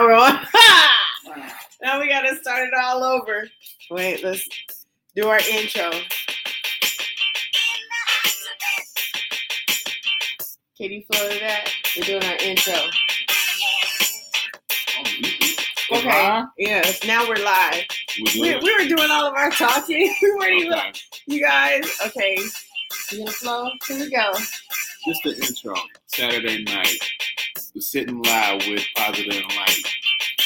now we're on. now we gotta start it all over. Wait, let's do our intro. Katie floated that. We're doing our intro. Oh, okay. Uh-huh. Yes. Now we're live. We, we were doing all of our talking. We weren't even. Okay. You guys. Okay. You gonna flow? Here we go. Just the intro. Saturday night. We're sitting live with Positive and Light.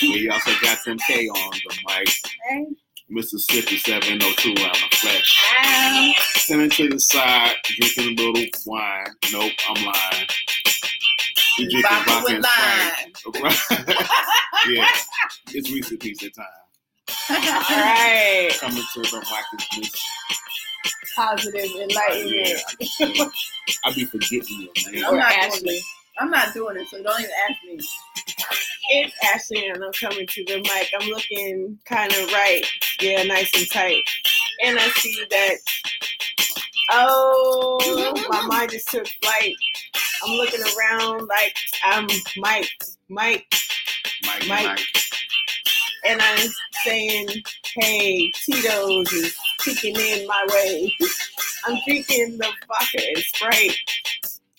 We also got Tim K on the mic. Hey. Mississippi 702 on the flesh. Ow. Sitting to the side, drinking a little wine. Nope, I'm lying. We drinking Vodka vodka with and lime. Sprite. yeah, it's Reese's Pizza time. All right. Coming to the mic is Miss. Positive enlightenment. Yeah, I be forgetting your name. Or I'm not doing Ashley. I'm not doing it, so don't even ask me. It's Ashley, and I'm coming to the mic. I'm looking kind of right. Yeah, nice and tight. And I see that. Oh, my mind just took flight. I'm looking around like I'm Mike, Mike, Mike, Mike. Mike. and I'm saying, hey, Tito's is kicking in my way. I'm drinking the vodka and Sprite.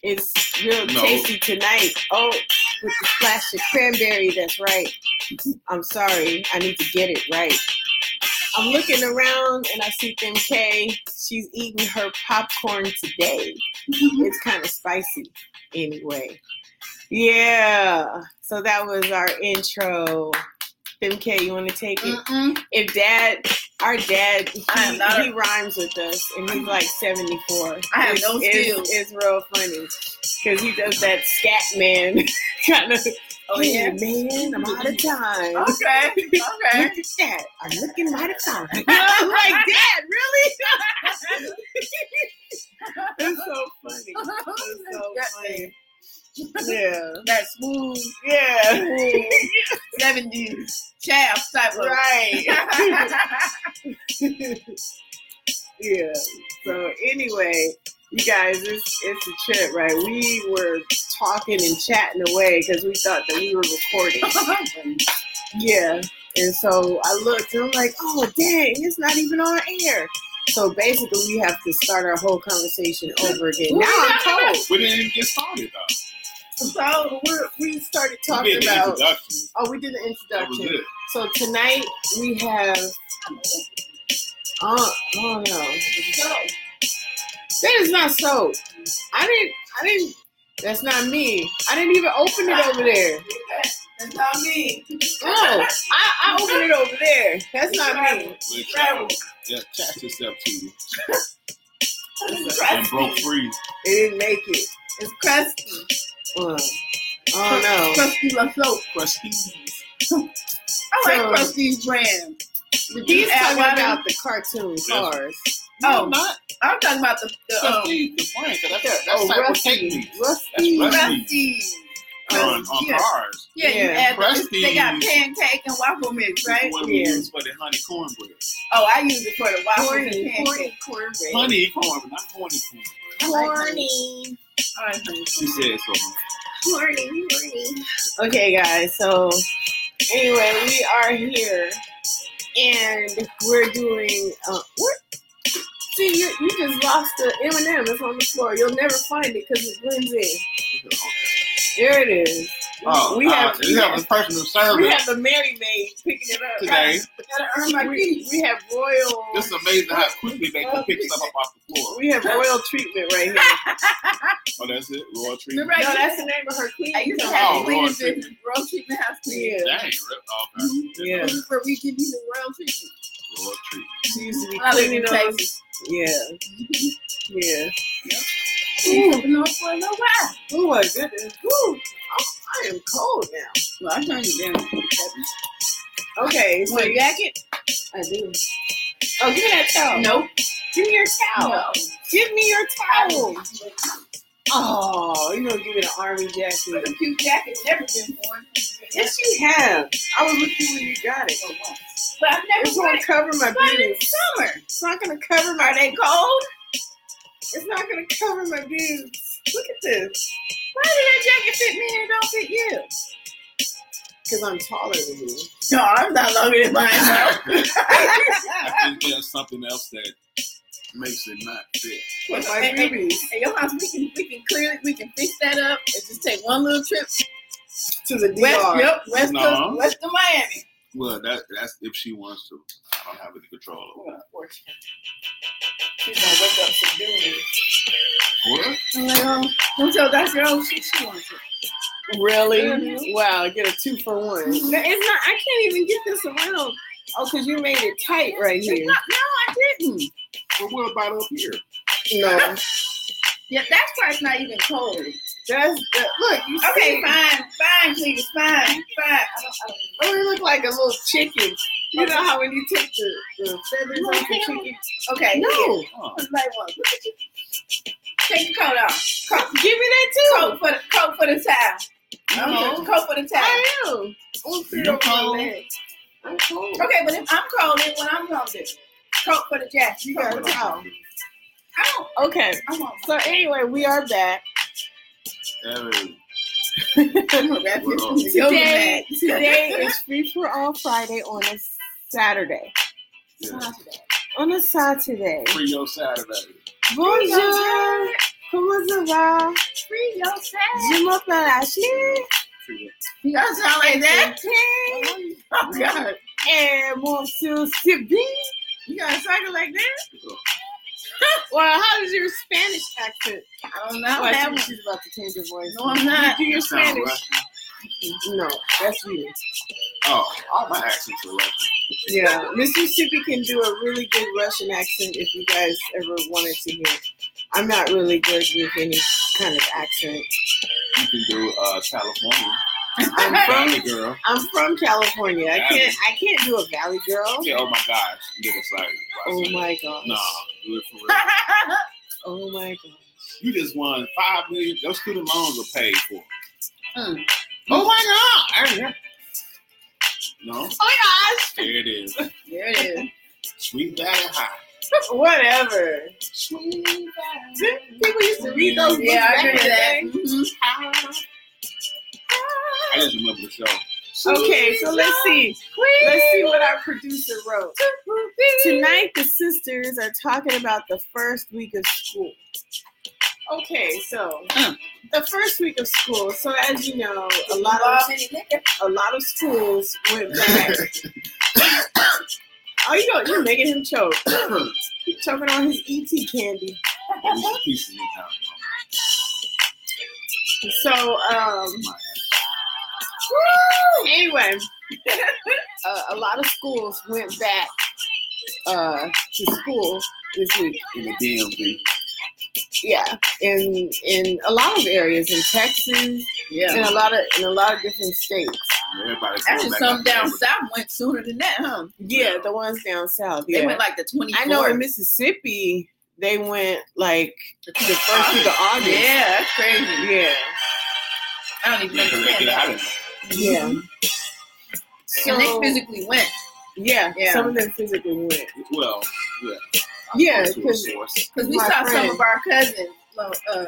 It's real No. tasty tonight. Oh, with the splash of cranberry, that's right. I'm sorry, I need to get it right. I'm looking around and I see Tim K. She's eating her popcorn today. Mm-hmm. It's kind of spicy anyway. Yeah, so that was our intro. Tim K, you want to take it? Mm-mm. if dad our dad he, I not a- he rhymes with us and he's like 74 I have it's, no skills. it's real funny because he does that scat man kind of Oh hey, yeah. man i'm out of time Okay. Okay. Look at that. I'm looking right at time. I'm like, Dad, really? it's so funny. It's so funny. Yeah. That smooth Yeah. seventies shaft type of right. yeah. So anyway, you guys, it's it's a trip, right? We were talking and chatting away because we thought that we were recording. Yeah. And so I looked and I'm like, oh dang, it's not even on air. So basically we have to start our whole conversation over again. Now I'm cold. We didn't even get started though. So we're, we started talking did the about oh we did the That was introduction. So tonight we have uh, oh no. That is not soap. I didn't I didn't that's not me. I didn't even open it over there. That's not me. No, I, I opened it over there. That's not me. Yeah, chat yourself to you. It's And broke crusty. free. It didn't make it. It's crusty. Uh, oh no. Crusty La Soap. Prestige. I like So- Krusteaz brand. Did you He's talking water? about the cartoon cars. Oh, not I'm talking about the, the um, Prestige, the brand. 'cause That's, that's oh, type of Rusty. technique. Rusty. That's Krusty. On, on Yeah. cars. Yeah, you Yeah. add the, Prestige. they got pancake and waffle mix, This right? is what we Yeah. use for the honey cornbread. Oh, I use it for the waffles and Corny, pancake. corny, cornbread. Honey cornbread, not horny cornbread. I like Corny. I like honey She cornbread. said so. Corny, corny. Okay, guys. So, anyway, we are here, and we're doing. Uh, what? See, you, you just lost the M&M. It's on the floor. You'll never find it because it blends in. There it is. Oh, we have, uh, you have a personal we have the Mary Maid picking it up. today. Gotta earn my We, we have royal. It's amazing how quickly they can pick stuff up off the floor. We have royal treatment right here. Oh, that's it? Royal treatment? Remember I No, that's the name of her queen. I used to Oh, have a Royal treatment. Royal Treatment House Clean. Yeah. Dang, rip. Okay. Yeah. Where we give you the royal treatment. Royal treatment. She used to be I live cleaning in those. Texas. Yeah, yeah. Ooh. North Point, no why. Oh my goodness. Woo. I, am cold now. Well, I turned it down. Okay, so a jacket? I do. Oh, give me that towel. Nope. Give me your towel. No. Give me your towel. Oh, oh you're gonna give me the army jacket. A cute jacket, never been worn. Yes, you have. I was with you when you got it. But I've never It's gonna cover my But in boobs. summer. It's not gonna cover my. Are they cold? It's not gonna cover my boobs. Look at this. Why did that jacket fit me and it don't fit you? because I'm taller than you. No, I'm not longer than mine. I think there's something else that makes it not fit. With my Hey, hey, boobies your house, we can we can clearly we can fix that up and just take one little trip to the DR. west. Yep, west No. of west of Miami. Well, that that's if she wants to. I don't have any control over. I'm gonna force. She's gonna wake up subduing me. What? I'm like, oh, don't tell Dr. O she, she wants it. Really? Mhm. Wow, get a two for one. It's not. I can't even get this around. Oh, because you made it tight right It's here. not- no, I didn't. Well, what about up here? No, Yeah, that part's not even cold. That's that, look. You Okay, see, fine, fine, please, fine, fine. I don't, I don't Oh, you look like a little chicken. You know how when you take the, the feathers off the chicken? Okay, No, Huh. Like what? Look at you. Take the coat off. Coat, give me that too. coat for the coat for the towel. I'm No. just coat for the towel. I am. I'm You on cold? I'm cold. Okay, but if I'm cold, then what I'm gonna do? Coat for the jacket. You got for a towel. I don't. Okay. I want. So anyway, we are back. Today, today is free for all Friday on a Saturday. yeah. On a Saturday. Free your Saturday. Bonjour. Comment ça va? Free yourself. Je m'appelle Ashley. Free You gotta sound like that. Okay. Oh God. And Monsieur Sibi. You gotta sound like that. Your- Well, how is your Spanish accent? I don't know. I I think have she's about to change her voice. No, I'm not. Do your Sound Spanish. Russian? No, that's you. Oh, all my accents are Russian. Yeah, Mississippi can do a really good Russian accent if you guys ever wanted to hear. I'm not really good with any kind of accent. You can do uh, California. I'm from girl. I'm from California. I can't I can't do a Valley girl. Yeah, oh my gosh. Get excited. Oh my gosh. Nah, for real. Oh my gosh. You just won five million. Those student loans are paid for. Mm. Oh my God! No, Oh my gosh. there it is. There it is. Sweet Valley High. Whatever. Sweet People used to read those Yeah, I back agree in with the that. Mhm. I just remember the show. Okay, so let's see. Let's see what our producer wrote. Tonight, the sisters are talking about the first week of school. Okay, so Mm. the first week of school. So as you know, a lot of a lot of schools went back. oh, you know, you're making him choke. He's choking on his ET candy. These pieces of town, So, um, anyway, uh, a lot of schools went back uh, to school this week. in the DMV. Yeah, in in a lot of areas in Texas, Yeah. in a lot of in a lot of different states. Everybody Actually, some down there. south went sooner than that, huh? Yeah, the ones down south. They went like the 24th. I know in Mississippi they went like the first week of August. Yeah, that's crazy. Yeah, I don't even Yeah, 'cause they understand get out that. of there. yeah. And So, they physically went. yeah, Yeah. some of them physically went. Well, yeah. Yeah, To a because we My saw some of our cousins. Well, uh,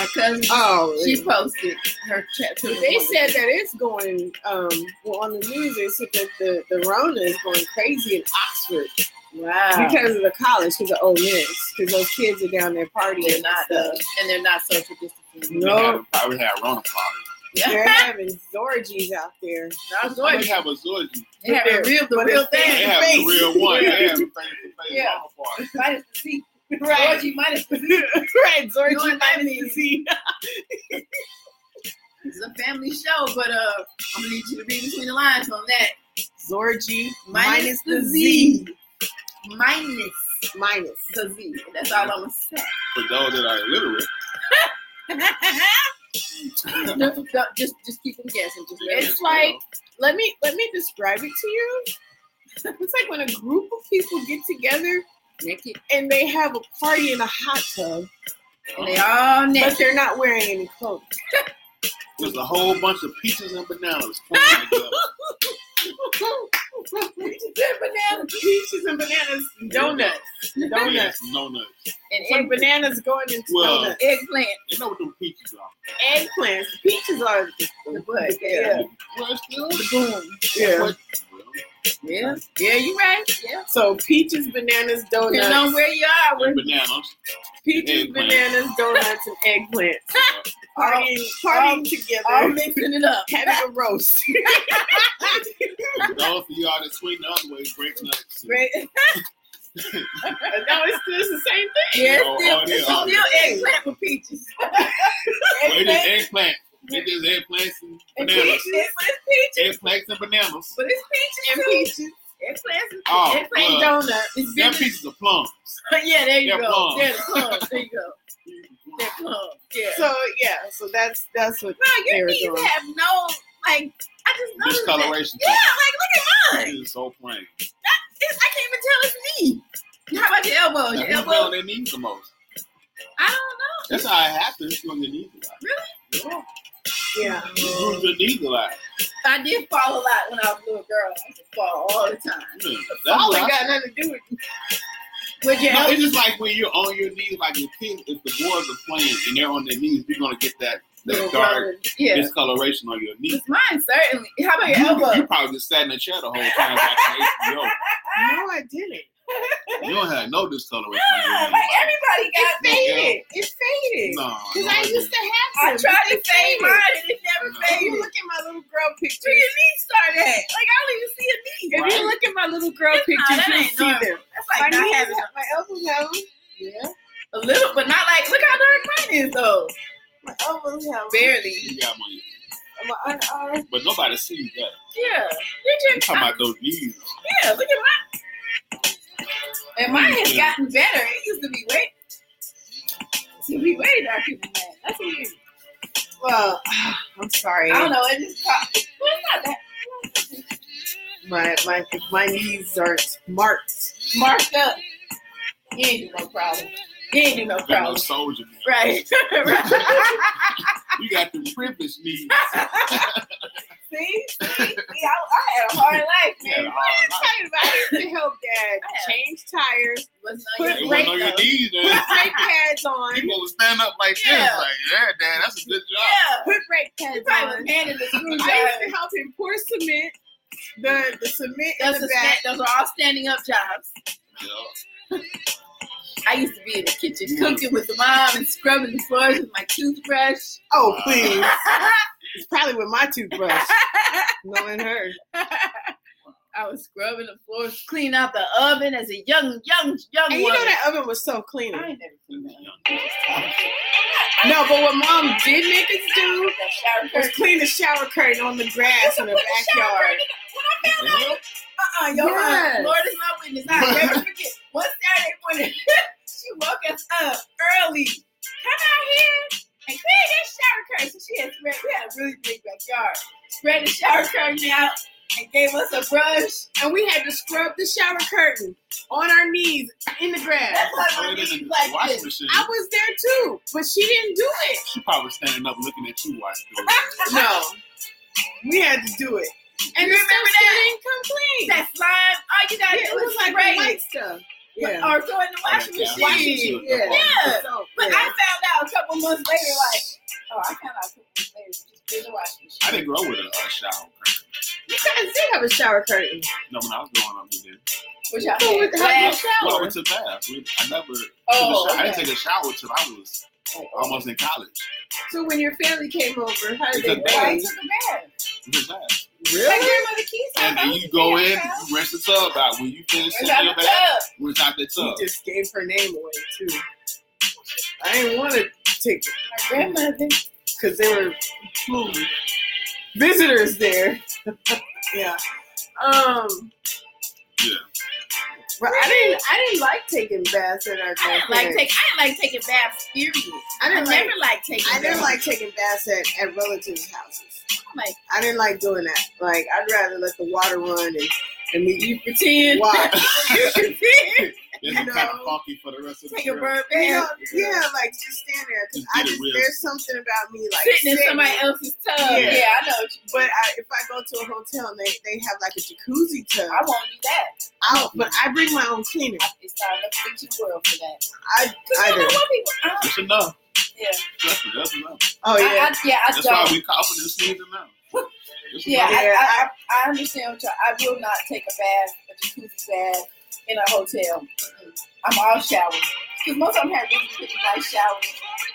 our cousin, oh, she posted her chat. to They woman. said that it's going um well on the news. They said that the the Rona is going crazy in Oxford wow. because of the college, because of Ole Miss, because those kids are down there partying. they're and not, stuff. uh, and they're not social distancing. No. They had- probably had Rona party. They're having zorgies out there. not They Georgia. have a Zorgy. They have a real, the real it's They thing. have the real one. They have the face-to-face Yeah. Rona party. Minus the C. Right, Georgie minus the C. right. You know Zorgie minus the means? C. It's a family show, but uh, I'm gonna need you to read between the lines on that. Zorgie Minus minus the the Z. Z. Minus Minus. the Z. That's all I'm gonna say. For those that are illiterate, Don't- don't- just, just keep them guessing. Just It's them- like let me let me describe it to you. It's like when a group of people get together naked, and they have a party in a hot tub, and they all but naked. they're not wearing any clothes. there's a whole bunch of peaches and bananas playing together. Peaches and bananas. Peaches and bananas, donuts, donuts, Yes. And some egg, bananas going into Well- donuts. eggplant. You know what them peaches are? Eggplants. Peaches are the, The butt. Yeah. yeah, Well, still. The boom. yeah. What? Yeah. Yeah, you right. Yeah. So peaches, bananas, Depending on donuts. where you are. Well, Where, bananas. Peaches, Eggplant. bananas, donuts, and eggplants. all, Partying, partying all together, mixing it up. having a roast. For those of y'all that swing the other way, break nuts. Great. no, it's, it's the same thing. Yeah, Oh, still, oh, yeah, it's still eggplant with peaches. Well, it is eggplant, eggplant. It is eggplants and and bananas. peaches, but it's peaches. Eggplants and bananas. But it's peaches And too. peaches Eggplants and Oh, eggplant well. donut. It's Them pieces of plums. yeah, there you They're go. plums. They're the plums. There you go. They're plums. Yeah. So yeah, so that's that's what no, your knees Arizona. have no like. I just noticed that. Yeah, like look at mine. It is so plain. It's, I can't even tell it's me. How about your elbow? Now, Your elbow? on their knees the most? I don't know. That's how it happens. You on your knees a lot. Yeah. You bruise your knees a lot. I did fall a lot when I was a little girl. I used to fall all the time. Yeah, That That's ain't what I got nothing to do with With your No, it's just like when you're on your knees, like your kids, if the boys are playing and they're on their knees, you're gonna get that, little that dark brother. Yeah. discoloration on your knee. It's mine, certainly. How about your You, elbow? you probably just sat in the chair the whole time watching HBO. No, I didn't. You don't have no discoloration Yeah, on your like knee. Everybody got No, Faded. It faded. No, Because no, I used to have I tried to fade mine and it never No. If you look at my little girl Where pictures, your knees start at? Like I don't even see a knee. if you look at my little girl Nah, pictures, that you'll see normal. them. That's My like not knees, having have- my elbows have yeah. a little, but not like look how dark mine is though. My elbows have. Barely. You got money. My un- But nobody sees that. Yeah. You You just talking about those knees. I'm sorry. I don't know. It just popped. Well, that. My my my knees aren't marked. Marked up. He ain't do no problem. He ain't do no You got no problem. soldier knees. Right. right. You got the privileged knees. See? See? See, I, I had a hard life, You got man. a hard life. Talking about I used to help dad change tires, Wasn't Put on They your brake wasn't on your though. knees, put brake pads on, People would stand up like this, Yeah. like, yeah, Dad, that's a good job. Yeah. put brake He pads probably on. was handing the I used to help him pour cement. The the cement in Those, the are back. sta- those are all standing up jobs. Yeah. I used to be in the kitchen cooking with the mom and scrubbing the floors with my toothbrush. Oh please! It's probably with my toothbrush, knowing her. I was scrubbing the floors, cleaning out the oven as a young, young, young And you woman. know that oven was so clean. I never seen that. No, but what mom did make us do was clean the shower curtain on the grass in the the backyard. When I found out, uh-uh, yo, Yes. uh, Lord is my witness. I'll never forget. One Saturday morning, she woke us up early. Come out here and clean that shower curtain. So she had spread, we had a really big backyard. Spread the shower curtain out and gave us a brush. And we had to scrub the shower curtain on our knees in the grass. That's why Put my it knees like this. machine. I was there too, but she didn't do it. She probably standing up looking at you while you do it. No, we had to do it. And You remember still that? didn't come clean. That slime, all oh, you gotta Yeah, do was is like spray white stuff. Yeah. Or throw it in the washing Yeah, machine. washing machine. Yeah. Yeah. So, But yeah. I found out a couple months later, like, oh, I found out a couple months later, just threw the washing machine. I didn't grow with a, a shower curtain. You guys did have a shower curtain. No, when I was growing up, we did. Which I So had with- how do you last- shower? Well, I went to bath. I never. took a Oh, shower. I didn't take a shower till I was almost in college. So when your family came over, how did It's they day. I bathe? took a bath. It was bath. My Really? grandmother Keith And then you go in, you rinse the tub out. When you finish Where's your the bath, tub? rinse out the She tub. just gave her name away too. I didn't want to take it My grandmother. because there were hmm, visitors there. yeah. Um. Yeah. But I didn't. I didn't like taking baths at our I didn't like take. I didn't like taking baths. Period. I I, didn't like. never liked taking. I didn't baths. like taking baths at, at relatives' houses. Like I didn't like doing that. Like I'd rather let the water run and and me you pretend. you pretend. It's You kind of know? funky for the rest of the Take a trip. bird You know, bath. yeah, like just stand there. 'cause Just I just there's something about me like Sitting in somebody else's tub. Yeah. Yeah, I know. But I, if I go to a hotel and they, they have like a jacuzzi tub, I won't do that. I'll, but I bring my own cleaner. It's not enough big to the world for that. I, I you know do. what people. Uh, I don't, It's enough. yeah. Trust me, that's enough. Oh yeah. I, yeah, I That's why don't. we coughing this season now. Yeah. I, Yeah, I, I, I understand. What you're, I will not take a bath, a jacuzzi bath, in a hotel. I'm all showers. Because most of them have really pretty nice showers.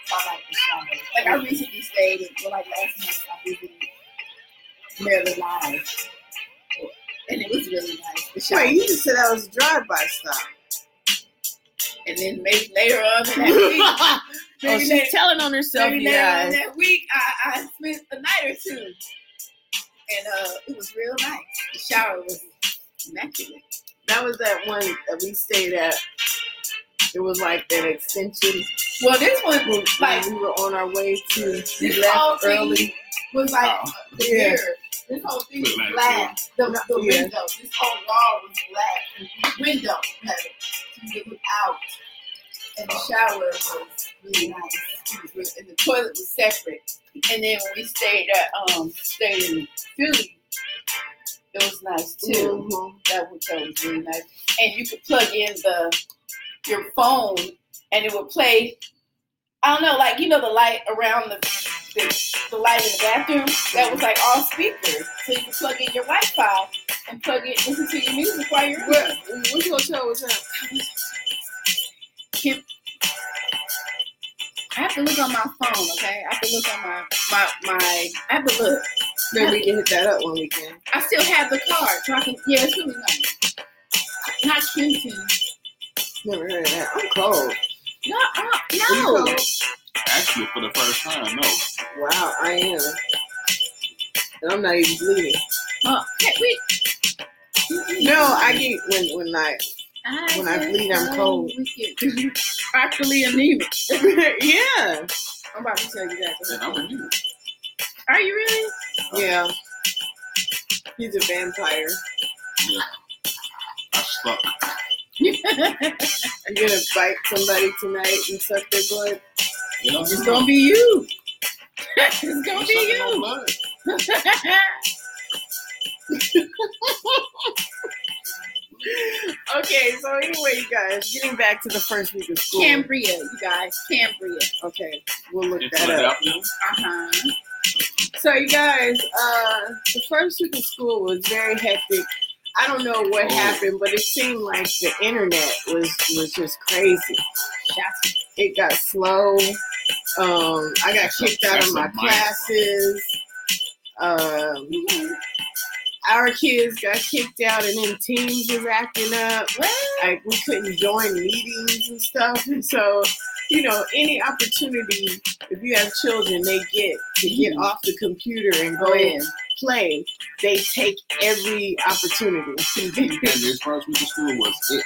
So I like the shower. Like I recently stayed, in, well, like last month, I visited Maryland Live. And it was really nice. The shower. Wait, you just said that was a drive-by stop. And then maybe later on in that week, oh, she's later, telling on herself, maybe later in guys. that week, I, I spent a night or two. And uh, it was real nice. The shower was immaculate. That was that one that we stayed at. It was like that extension Well, this one when, like when we were on our way to we This whole left thing- was like Oh. the Yeah. mirror. This whole thing was Look like black. The, the yeah. window, this whole wall was black. The window had it. You could look out. And the shower was really nice. It was really, and the toilet was separate. And then when we stayed at um stayed in Philly, it was nice too. Mhm. That hotel was really nice. And you could plug in the your phone and it would play I don't know, like you know the light around the the, the light in the bathroom, that was like all speakers. So you could plug in your Wi Fi and plug it listen to your music while you're Where, there. which hotel was that? I have to look on my phone, okay? I have to look on my my my I have to look. Maybe we can hit that up one weekend. I still have the card, so I can yeah, it's really nice. Not Clinton. Never heard of that. I'm cold. No, uh, You no. cold? Actually, for the first time, no. Wow, I am. And I'm not even bleeding. Uh, hey, we, No, I get when when I When I bleed, I'm cold. Practically anemic. yeah I'm about to tell you that. And I'm a new. Are you really? yeah. He's a vampire. Yeah. I stuck. You're gonna bite somebody tonight and suck their blood. You know, it's gonna be you. it's gonna be Sucking my you. Blood. Okay, so anyway, you guys, getting back to the first week of school. Cambria, you guys. Cambria. Okay, we'll look In that up. Uh huh. So you guys, uh, the first week of school was very hectic. I don't know what Oh. happened, but it seemed like the internet was was just crazy. It got slow. Um, I got kicked out of my classes. Um, our kids got kicked out, and then teams was acting up. What? Like we couldn't join meetings and stuff. And so, you know, any opportunity if you have children, they get to get Mhm. off the computer and go Oh yeah. play. They take every opportunity. And this first week of school was it.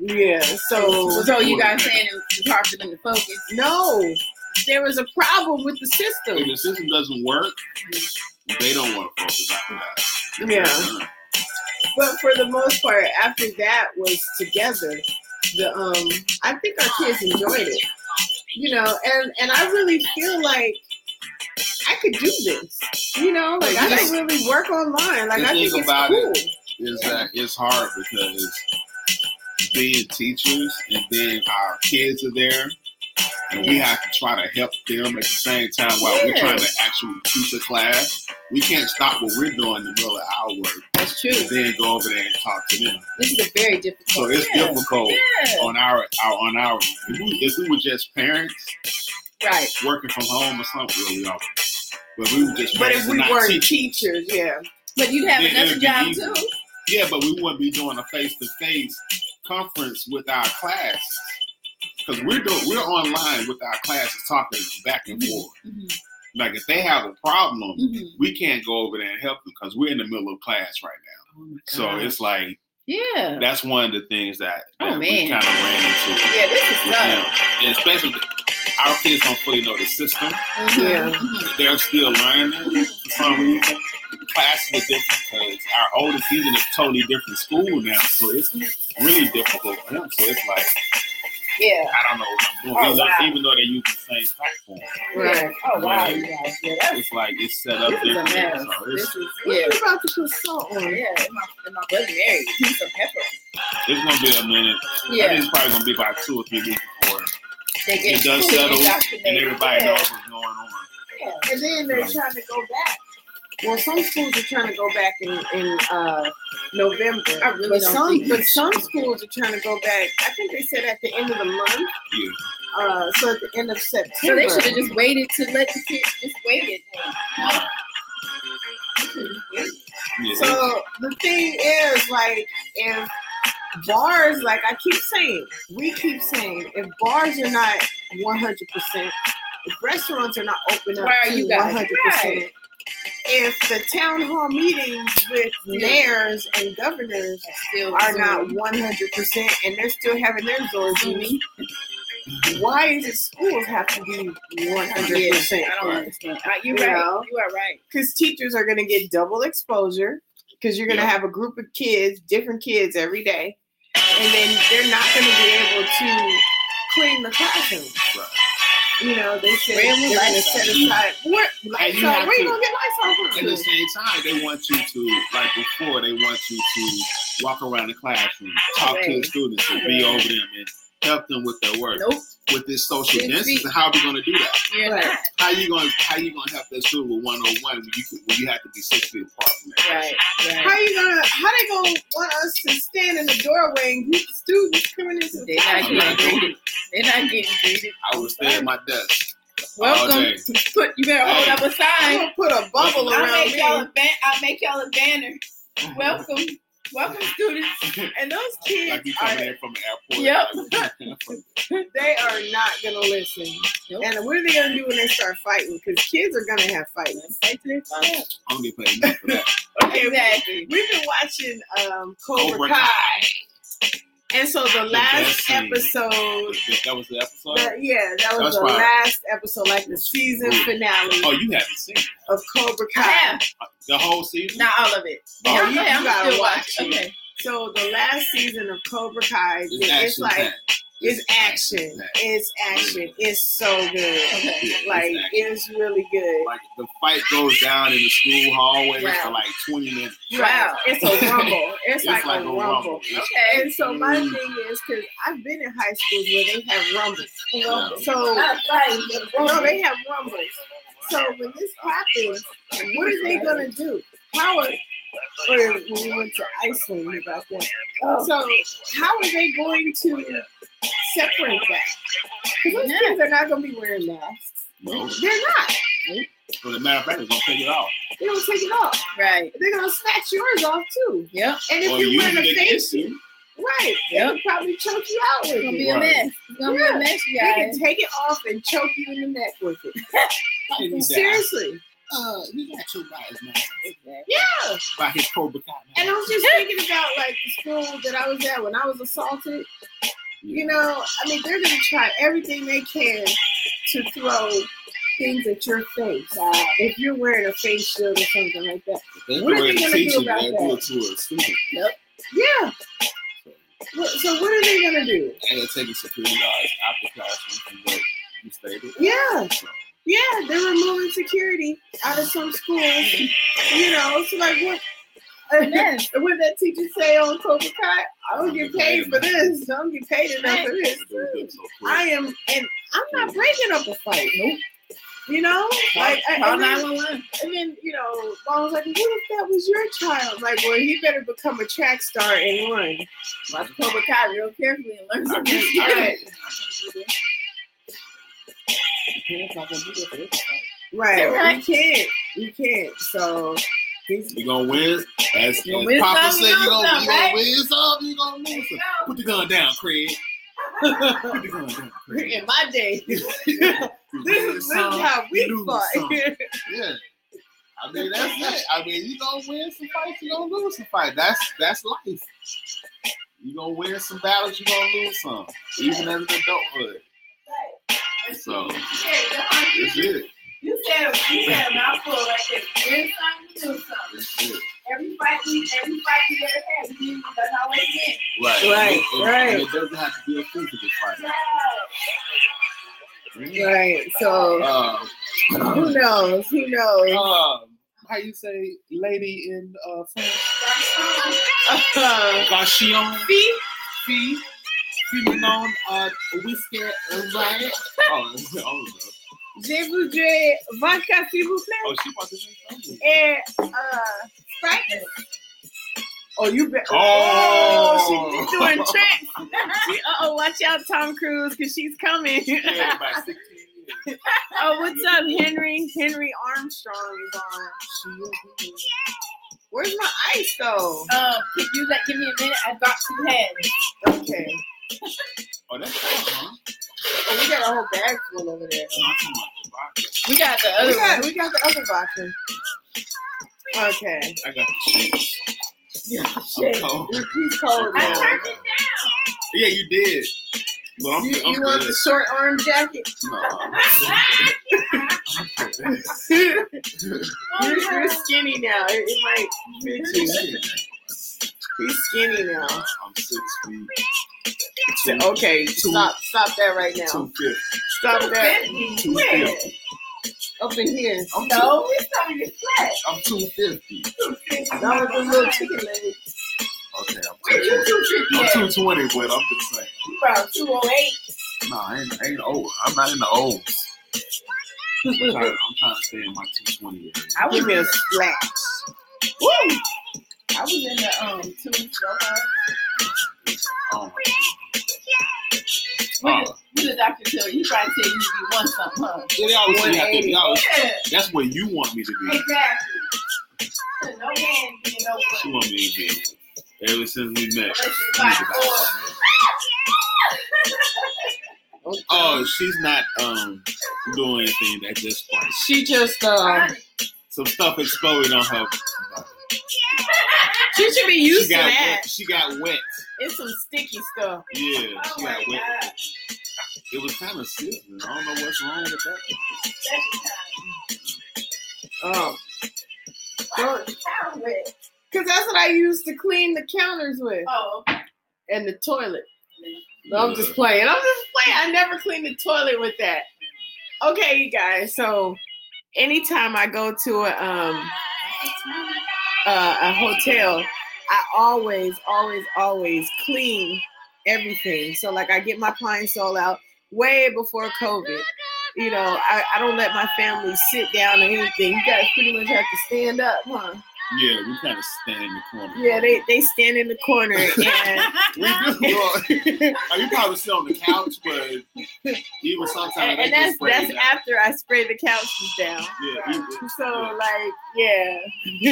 yeah. So So you guys saying it was hard for them to focus? no, there was a problem with the If system. the system doesn't work, they don't want to focus after that. Yeah. But for the most part, after that was together, the um, I think our kids enjoyed it. You know, and and I really feel like I could do this. You know, like I can really work online. Like The I thing think it's about cool. it- Is that it's hard because being teachers and then our kids are there, and we have to try to help them at the same time while we're trying to actually teach a class. We can't stop what we're doing in the middle of our work That's true. and then go over there and talk to them. This is a very difficult. So it's yeah. difficult Yeah. on our, our on our if we, if we were just parents Right. working from home or something, we are. But we were just But if we weren't teachers. teachers, yeah. But you'd have another job easy. too. Yeah, but we wouldn't be doing a face to face conference with our classes because we're doing we're online with our classes talking back and forth. Mhm. Like if they have a problem, Mhm. we can't go over there and help them because we're in the middle of class right now. Oh So it's like yeah. that's one of the things that, Oh, that we man. kind of ran into. Yeah, this is with tough. And especially our kids don't fully know the system. Yeah. Mhm. They're still learning for some reason. Classes are different because our oldest, he's in a totally different school now, so it's really difficult for him. So it's like Yeah. I don't know what I'm doing, Oh, even, though, wow. even though they use the same platform. Right. Oh wow, you guys. Yeah, It's like it's set up this is a mess. So This it's, is What yeah. you about to put salt on? Yeah, and my, and my brother married. Some pepper. it's gonna be a minute. Yeah. I think it's probably gonna be about two or three weeks before they get it does settle and everybody yeah. knows what's going on. Yeah. And then they're trying to go back. Well, some schools are trying to go back in in uh, November. I really but some but some schools are trying to go back. I think they said at the end of the month. Yeah. Uh, so at the end of September. So they should have just waited to let the kids just. Yeah. Yeah. So the thing is, like, if bars, like I keep saying, we keep saying, if bars are not one hundred percent, if restaurants are not open up Why are to you one hundred percent. If the town hall meetings with mayors and governors Still are not one hundred percent, and they're still having their Zorzi, why does schools have to be one hundred Yeah, percent? I don't understand. Uh, you're You right. know? You are right. because teachers are going to get double exposure because you're going to Yeah. have a group of kids, different kids every day, and then they're not going to be able to clean the classroom. Right. You know, they said they're going to set aside. What? Lysol? you Where you going to get Lysol At from? the same time, they want you to, like before, they want you to walk around the classroom, talk to the students, and be over them and help them with their work. Nope. With this social Six distance, feet. how are we going to do that? You're Right. How you going? to How you going to help that student with one on one when you could- when you have to be six feet apart from that? Right. How Right. you gonna? How they gonna want us to stand in the doorway and greet the students coming into the They're not getting doing greeted. They're not getting greeted. I would stay at my desk. Welcome. day. Put you better hold Hey. up a I'm sign. gonna put a bubble I'll around make y'all a ban- I'll make y'all a banner. Mm-hmm. Welcome. Welcome students. And those kids like are in from the airport. Yep. they are not gonna listen. Nope. And what are they gonna do when they start fighting? Because kids are gonna have fights. Say to their father. I'm gonna get paid enough for that. Okay, Exactly. we've been watching um, Cobra, Cobra Kai. Kai. And so the last episode, That was the episode. the, yeah, that was That's the why- last episode, like the season Ooh. finale Oh, you haven't seen it. of Cobra Kai. have. Uh, the whole season. Not all of it. Oh, Yeah, you- yeah, you I'm gotta still watch watching. Okay. So the last season of Cobra Kai, It's it's, like packed. It's action, it's action, it's so good. Yeah, Like it's it's really good. like the fight goes down in the school hallway Wow. for like 20 minutes. Wow, it's a rumble. It's, It's like, like a rumble. rumble. Okay. And so my Mm. thing is because I've been in high schools where they have rumbles. Yeah. So Not fighting, but no, they have rumbles. So when this happens, what are they gonna do? How are or when we went to Iceland about that. So how are they going to separate that? Because those Yeah. kids are not gonna be wearing masks. No. They're not. As a matter of fact, it's gonna take it off. They don't take it off. Right. They're gonna snatch yours off too. Yep. And if Or you're use wearing a it face against you. Right. Yep. They could probably choke you out with It's gonna it. be a mess. It's gonna be a mess, you They can take it off and choke you in the neck with it. Hey, you Seriously. Uh, you got two guys, man. Yeah. By his Cobra Kai. And I was just thinking about like the school that I was at when I was assaulted. You know, I mean, they're gonna try everything they can to throw things at your face. Uh, if you're wearing a face shield or something like that. What are they gonna do about that? do to student. Yeah. What- So what are they gonna do? And they're taking security guards out the classroom from what you stated. Yeah. Yeah, they're removing security out of some schools. You know, so like what? Yes. what that teacher say on Cobra Kai? I don't get paid for this. I don't get paid enough for this. they're doing so quick. I am, and I'm not breaking up a fight. Nope. You know, like, I, Call and, then, 911. and then you know, I was like, what if that was your child? Like, well, he better become a track star and run. Watch Cobra Kai real carefully and learn something. can't- Right. Parents not gonna do that for this fight. Right. Right. You can't. You can't. So he's You gonna win? As, You as Papa some, said, you you lose gonna, some, you gonna win some, you gonna lose some. Put the gun down, Craig. Put the gun down, Craig. in my day. This is, this how we fought. Yeah. I mean that's it. I mean you gonna win some fights, you gonna lose some fights. That's that's life. You gonna win some battles, you gonna lose some. Even as an adulthood. So that's it. You said you said a mouthful right there. Win something, lose something. That's it. Every fight we every fight we ever had, we knew that's how it went. Right. Right, And- and- right. and it doesn't have to be a physical fight. Right. So Uh, who knows? Who knows? uh, how you say lady in uh, French? Gauchion. see? Fee. Female uh, whiskey uh, riot. Oh, I don't know. Je voudrais vodka, s'il vous plaît. Oh, she about to. And uh, Sprite. Oh, you bet. Oh. she's doing tricks. She, uh-oh, watch out, Tom Cruise, because she's coming. Yeah, about 16 years. oh, what's up, Henry? Henry Armstrong is on. Where's my ice, though? Um, can you let give me a minute? I've got two heads. Okay. Oh, that's cool, huh? Oh, we got a whole bag full over there. No, I'm talking about. We got the We other got, one. we got the other vodka. Okay. I got the shakes. Yeah, I'm cold. He's cold I turned it down. Yeah, you did. But I'm, You, I'm you want the short arm jacket? No. you're, you're skinny now. It, it might fit you. He's skinny now. I'm six feet. So- Okay, stop, stop that right now. Two fifty. Stop that. Two Where? fifty. Up in here. I'm No, it's not even flat. I'm two fifty. That was a little chicken leg. Okay, I'm Where you two two fifty I'm two twenty, but I'm just saying. You about two oh eight. No, I ain't, I ain't old. I'm not in the olds. I'm trying, I'm trying to stay in my two twenty area. I was Give me a in- splash. Woo! I was in the um two so hard. Oh, What Oh. did, what did the doctor tell you? He to said you be one something, huh? yeah, they always say I think 180. they always- Yeah, That's where you want me to be. exactly. No man being She want me to be. Ever since we met. Unless you she's fight about for- Okay. Oh, she's not um doing anything at this point. She just uh Some stuff exploded on her. She should be She used to that. wet. She got wet. It's some sticky stuff. Yeah, Oh she my got wet. God. It was kind of sick. I don't know what's wrong with that. Oh. Don't- How wet? Cause that's what I used to clean the counters with Oh, okay. and the toilet. No, I'm just playing. I'm just playing. I never clean the toilet with that. Okay, you guys. So anytime I go to a um uh, a hotel, I always, always, always clean everything. So like I get my pine sol out way before COVID. You know, I, I don't let my family sit down or anything. You guys pretty much have to stand up, huh? Yeah, we kind of stand in the corner. Yeah, they, they stand in the corner and We do. Well, uh, you probably sit on the couch, but even sometimes and, they and that's that's down. after I spray the couches down. Yeah, even- So yeah. like, yeah.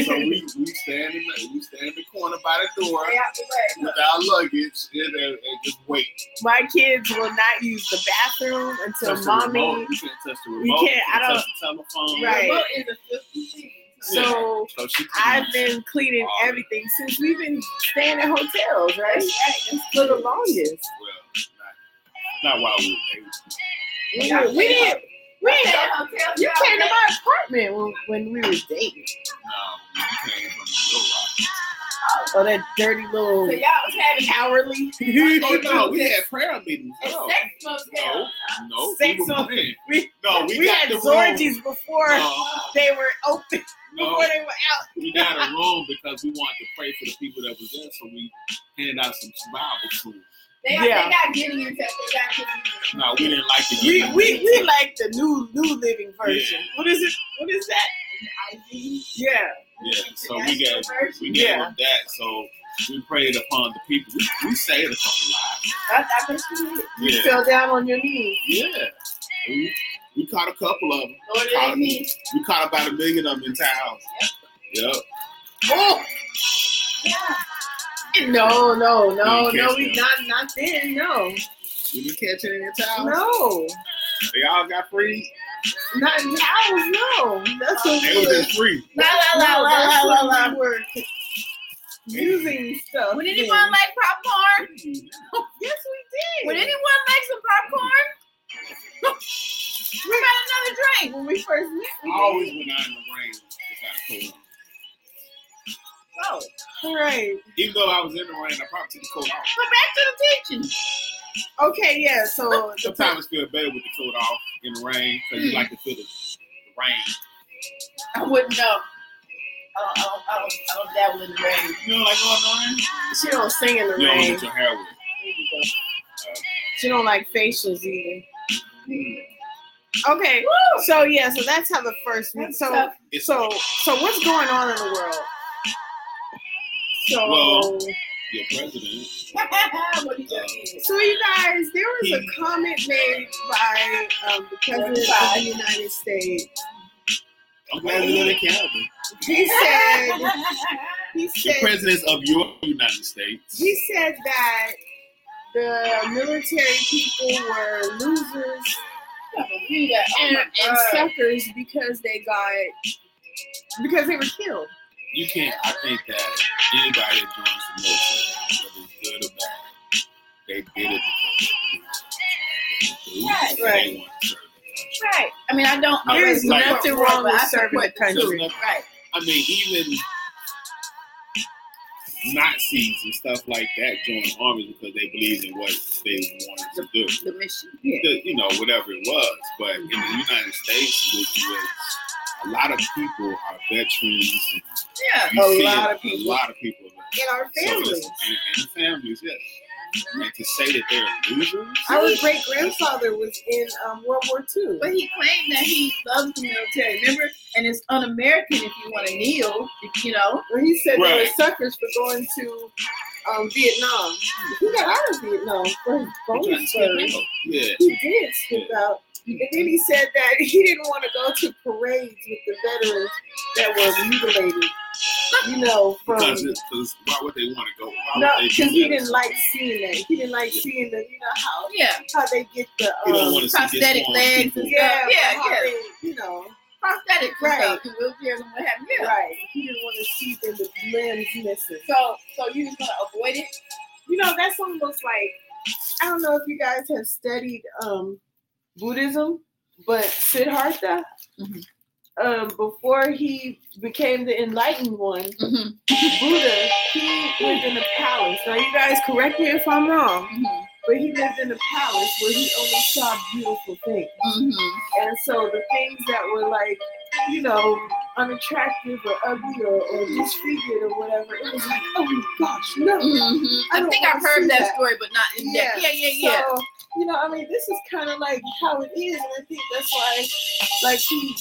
So we, we stand in the we stand in the corner by the door Stay out the way. with our luggage and, and, and just wait. My kids will not use the bathroom until Touch the mommy. You can't touch the You remote. can't- I touch the telephone. Right. Remote is a filthy thing. So So I've been cleaning everything since we've been staying at hotels, right? That's For the longest. well, not, not while we were dating. We, didn't- we didn't. We didn't. hotel. You came to my apartment when, when we were dating. No, we came from the Little Rock. Oh, that dirty little So y'all was having cowardly. Oh no, we had prayer meetings. No, sex motel. no, no. Sex we were on- praying. we- No, we, We, had the orgies before No, they were open, no, before they were out. we got a room because we wanted to pray for the people that was there, so we handed out some Bible tools. They, Yeah. they got getting into it. They got getting. No, we didn't like to We, we we like the new new living version. Yeah. What is it? What is that? Yeah. Yeah, so we got we gave Yeah. that. So we prayed upon the people. We, we saved a couple lives. I, I can see. You Yeah, fell down on your knees. yeah. We, we caught a couple of them. Lord, it ain't me. We caught about a million of them in town. Yep. Oh Yeah. no no no no we say not not then no We didn't catch it in the towels. no They all got free. Not in towels no that's what They we was were free. La la la la la la la. we using stuff. Would then. anyone like popcorn? Yes, we did. Would anyone like some popcorn? we got another drink. when we first met, we I always did. went out in the rain. Just out of cold. go. All right. Even though I was in the rain, I probably took the coat off. But back to the teaching. Okay, yeah. So the Sometimes it feels better with the coat off in the rain because you like to feel the, the rain. I wouldn't know. I don't, I don't, I don't, I don't dabble in the rain. You know, like going in the she don't sing in the rain. You don't rain. your hair wet. There. She don't like facials either. Okay. So yeah, so that's how the first That's so tough. So so what's going on in the world? So Well- your president. you so you guys, there was a comment made by um, the president of the United States. I'm glad we live in Canada. He said he said, The said presidents of your United States. he said that the military people were losers I can't believe that. Oh and, and suckers because they got because they were killed. You can't. I think that anybody that joins the military, whether it's good or bad, they did it because they Right, right. Want to serve the country. Right. I mean, I don't. There is nothing support wrong with serving the country. Right. I mean, even Nazis and stuff like that joined armies because they believed in what they wanted to do. The mission. Yeah. The- you know, whatever it was. But in the United States, which was a lot of people are veterans. And Yeah. you A lot of people. A lot of people. In our families. it's- and, and families, yes. And to say that they're losers, Our great grandfather was in um, World War II. But he claimed that he loved the military. Remember, and it's un-American if you want to kneel. You know. When he said they were suckers for going to um, Vietnam. He got out of Vietnam for his bonus service. yeah. He did skip out. And then he said that he didn't want to go to parades with the veterans that were mutilated. You know, from Because, because why would they want to go? Why no, because he didn't like seeing that. He didn't like seeing the, you know how Yeah. how they get the um, want to see prosthetic disarmed legs people. and yeah, Yeah, how yeah. they, you know, Prosthetics Right. and stuff, and wheelchairs and what have you. Right. He didn't want to see them with limbs missing. So, so you just gonna avoid it? You know, that's almost like I don't know if you guys have studied um, Buddhism, but Siddhartha, Mhm. um, before he became the enlightened one, Mm-hmm. Buddha, he lived in a palace. Now, you guys correct me if I'm wrong, Mm-hmm. but he lived in a palace where he only saw beautiful things. Mm-hmm. And so the things that were like, you know, unattractive or ugly or, or disfigured or whatever, it was like, oh my gosh, no. Mm-hmm. I I, think I've heard that, that. story, but not in depth. Yeah, yeah, yeah. So, you know, I mean, this is kind of like how it is, and I think that's why, like he,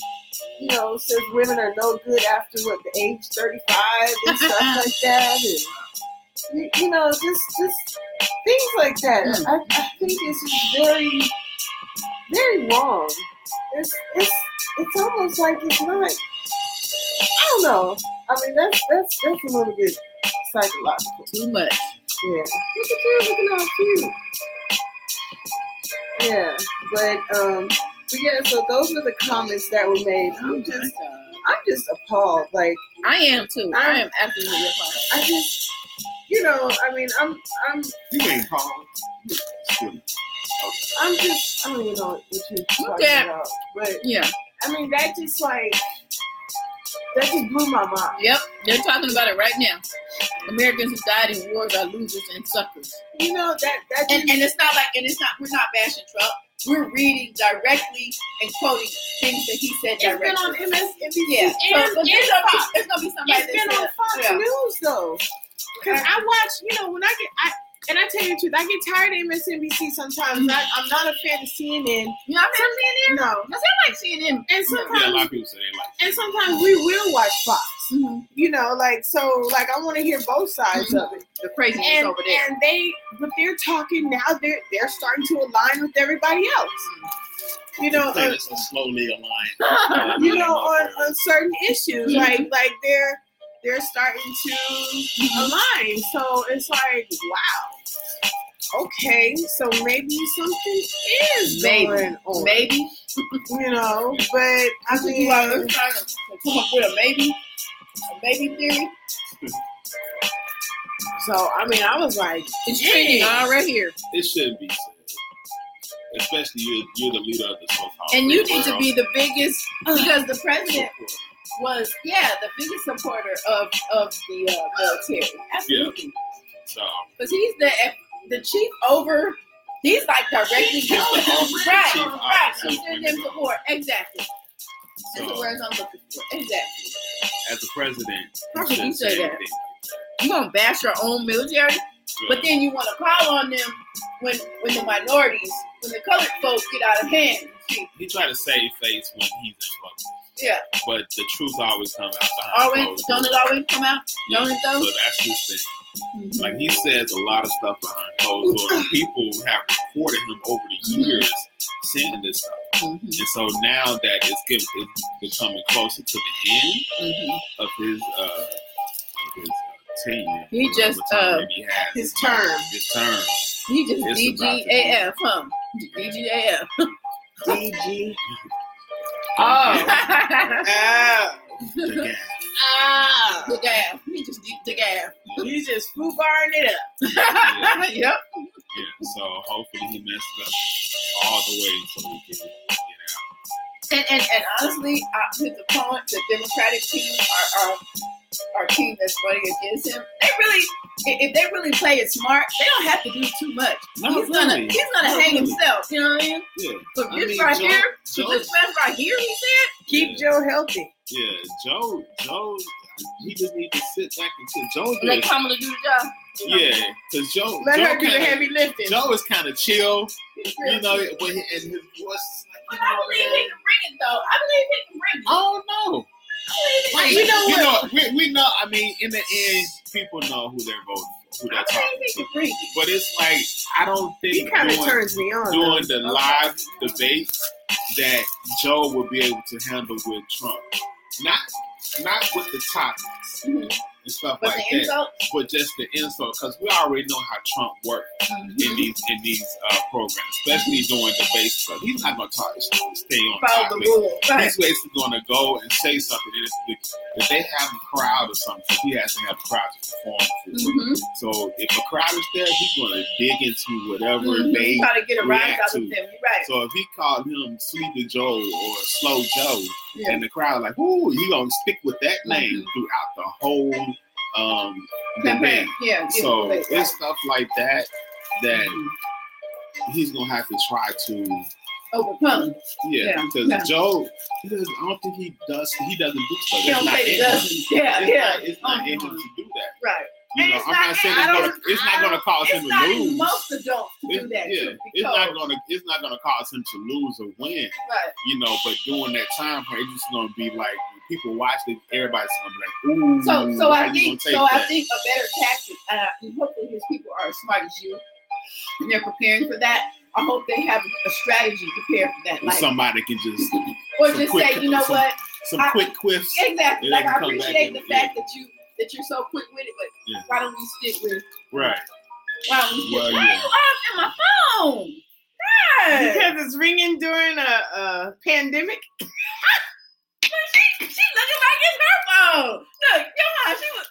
you know, says women are no good after what the age thirty-five and stuff like that, and you, you know, just just things like that. Mm. I, I think it's just very, very wrong. It's it's it's almost like it's not. I don't know. I mean, that's that's that's a little bit psychological. Too much. Yeah. Look at you looking all cute. Yeah. But um but yeah, so those were the comments that were made. I'm just I'm just appalled. Like I am too. I am absolutely appalled. I just you know, I mean I'm I'm You ain't appalled. I'm just I don't even know what you're talking about. But Yeah. I mean that just like that just blew my mind. Yep. They're talking about it right now. Americans who died in wars are losers and suckers. You know that that just, And and it's not like and it's not we're not bashing Trump. We're reading directly and quoting things that he said directly. it's been on MSNBC yeah. and, so, so there's, gonna be, there's gonna be somebody It's been on Fox yeah. News though. Cause I watch, you know, when I get, I and I tell you the truth, I get tired of MSNBC sometimes. I, I'm not a fan of CNN. You know, I'm not saying No, I like CNN. and Yeah, a sometimes, lot of people say they like. and sometimes we will watch Fox. Mm-hmm. You know, like so, like I want to hear both sides of it. The craziness And over there. and they, but they're talking now. They're they're starting to align with everybody else. You know, uh, it's a slowly aligned. you know, on, on certain issues. Like like they're they're starting to mm-hmm. align. So it's like, wow. Okay, so maybe something is Maybe. going on. maybe. You know, but I I mean, mean, you are trying to come up with a maybe, a maybe theory. so I mean, I was like, It's Dang. trending all right here, It shouldn't be said. Especially you're, you're the leader of the so-called. and you free need to be the biggest because the president. Was yeah the biggest supporter of of the uh, military. Absolutely, So because he's the the chief over. He's like directly He's the right, right. He's in them support exactly. That's the words I'm looking for. Exactly. as a president, How could you say that? You gonna bash your own military, but then you want to call on them when when the minorities, when the colored folks get out of hand. He tried to save face when he's in public, Yeah, but the truth always comes out behind always don't it always come out? Don't it So though? that's his thing. Mhm. Like he says a lot of stuff behind closed doors. People have reported him over the years saying this stuff. Mhm. And so now that it's, getting, it's becoming closer to the end Mhm. of his uh of his uh, tenure, He just, uh, he his term. his term. He just DGAF, huh? DGAF. DG. Oh. Oh. The. Ah. the gas. He just did the gas. You just foo barring it up. Yeah, yep. yeah. So hopefully he messes up all the way so we can get out. And, and, and honestly, uh, his opponent, the Democratic team, our, our, team that's running against him, they really, if they really play it smart, they don't have to do too much. No, he's gonna he's gonna No, hang really. himself. You know what I mean? Yeah. So I this mean, right Joe- here, so Joe- this man right here, he said, Keep Joe healthy. Yeah, Joe, Joe, he just need to sit back and sit. Joe, let just, Kamala do the job. yeah, because Joe, Let Joe her do the kinda- heavy lifting. Joe is kind of chill, you know, cute. but he, and his voice is But I believe he can bring it though. I believe he can bring it. oh no. I Like, believe he we can know, bring it. we, we know. I mean, in the end, people know who they're voting for, who they're talking to. can bring it. But it's like I don't He think kind of doing, turns me on. doing though. the live debates that Joe will be able to handle with Trump. Not not with the topics Mhm. and stuff But like the that, insult, but just the insult because we already know how Trump works Mm-hmm. in these in these uh, programs, especially during debate stuff. He's not going to talk, stay on follow the topic. rule. Right. He's basically going to go and say something. And if, they have a crowd or something, he has to have a crowd to perform for. Mm-hmm. So if a crowd is there, he's going to dig into whatever Mm-hmm. they. Try to get a rise out of them. Right. So if he called him Sleepy Joe or Slow Joe, Yeah. and the crowd like, ooh, he gonna stick with that name Mhm. throughout the whole um, Campaign. Yeah. yeah, So it's stuff like that that Mhm. he's gonna have to try to overcome. yeah, because yeah. Joe he doesn't, I don't think he does he doesn't do stuff. He don't not say him. dozens. Yeah, It's yeah. not, it's not in him Uh-huh. to do that. Right. You And know, I'm not- not saying it's gonna it's not gonna cause him to lose. most adults to do that. yeah, it's not gonna it's not gonna cause him to lose or win. Right. you know, but during that time frame, it's just gonna be like people watch it, everybody's gonna be like, ooh. So, so I think, so take I think a better tactic, uh, and hopefully his people are as smart as you, and they're preparing for that. I hope they have a strategy prepared for that. Like, somebody can just or just quick- say, you know some- what? some I- quick quiffs. Exactly. Like I come back appreciate and- the fact that you that you're so quick with it, but Yeah. why don't we stick with? Right. Why don't we stick? Well, why yeah. are you answering my phone? God. Because it's ringing during a, a pandemic. she, she looking like it's her phone. Look, your mom, she was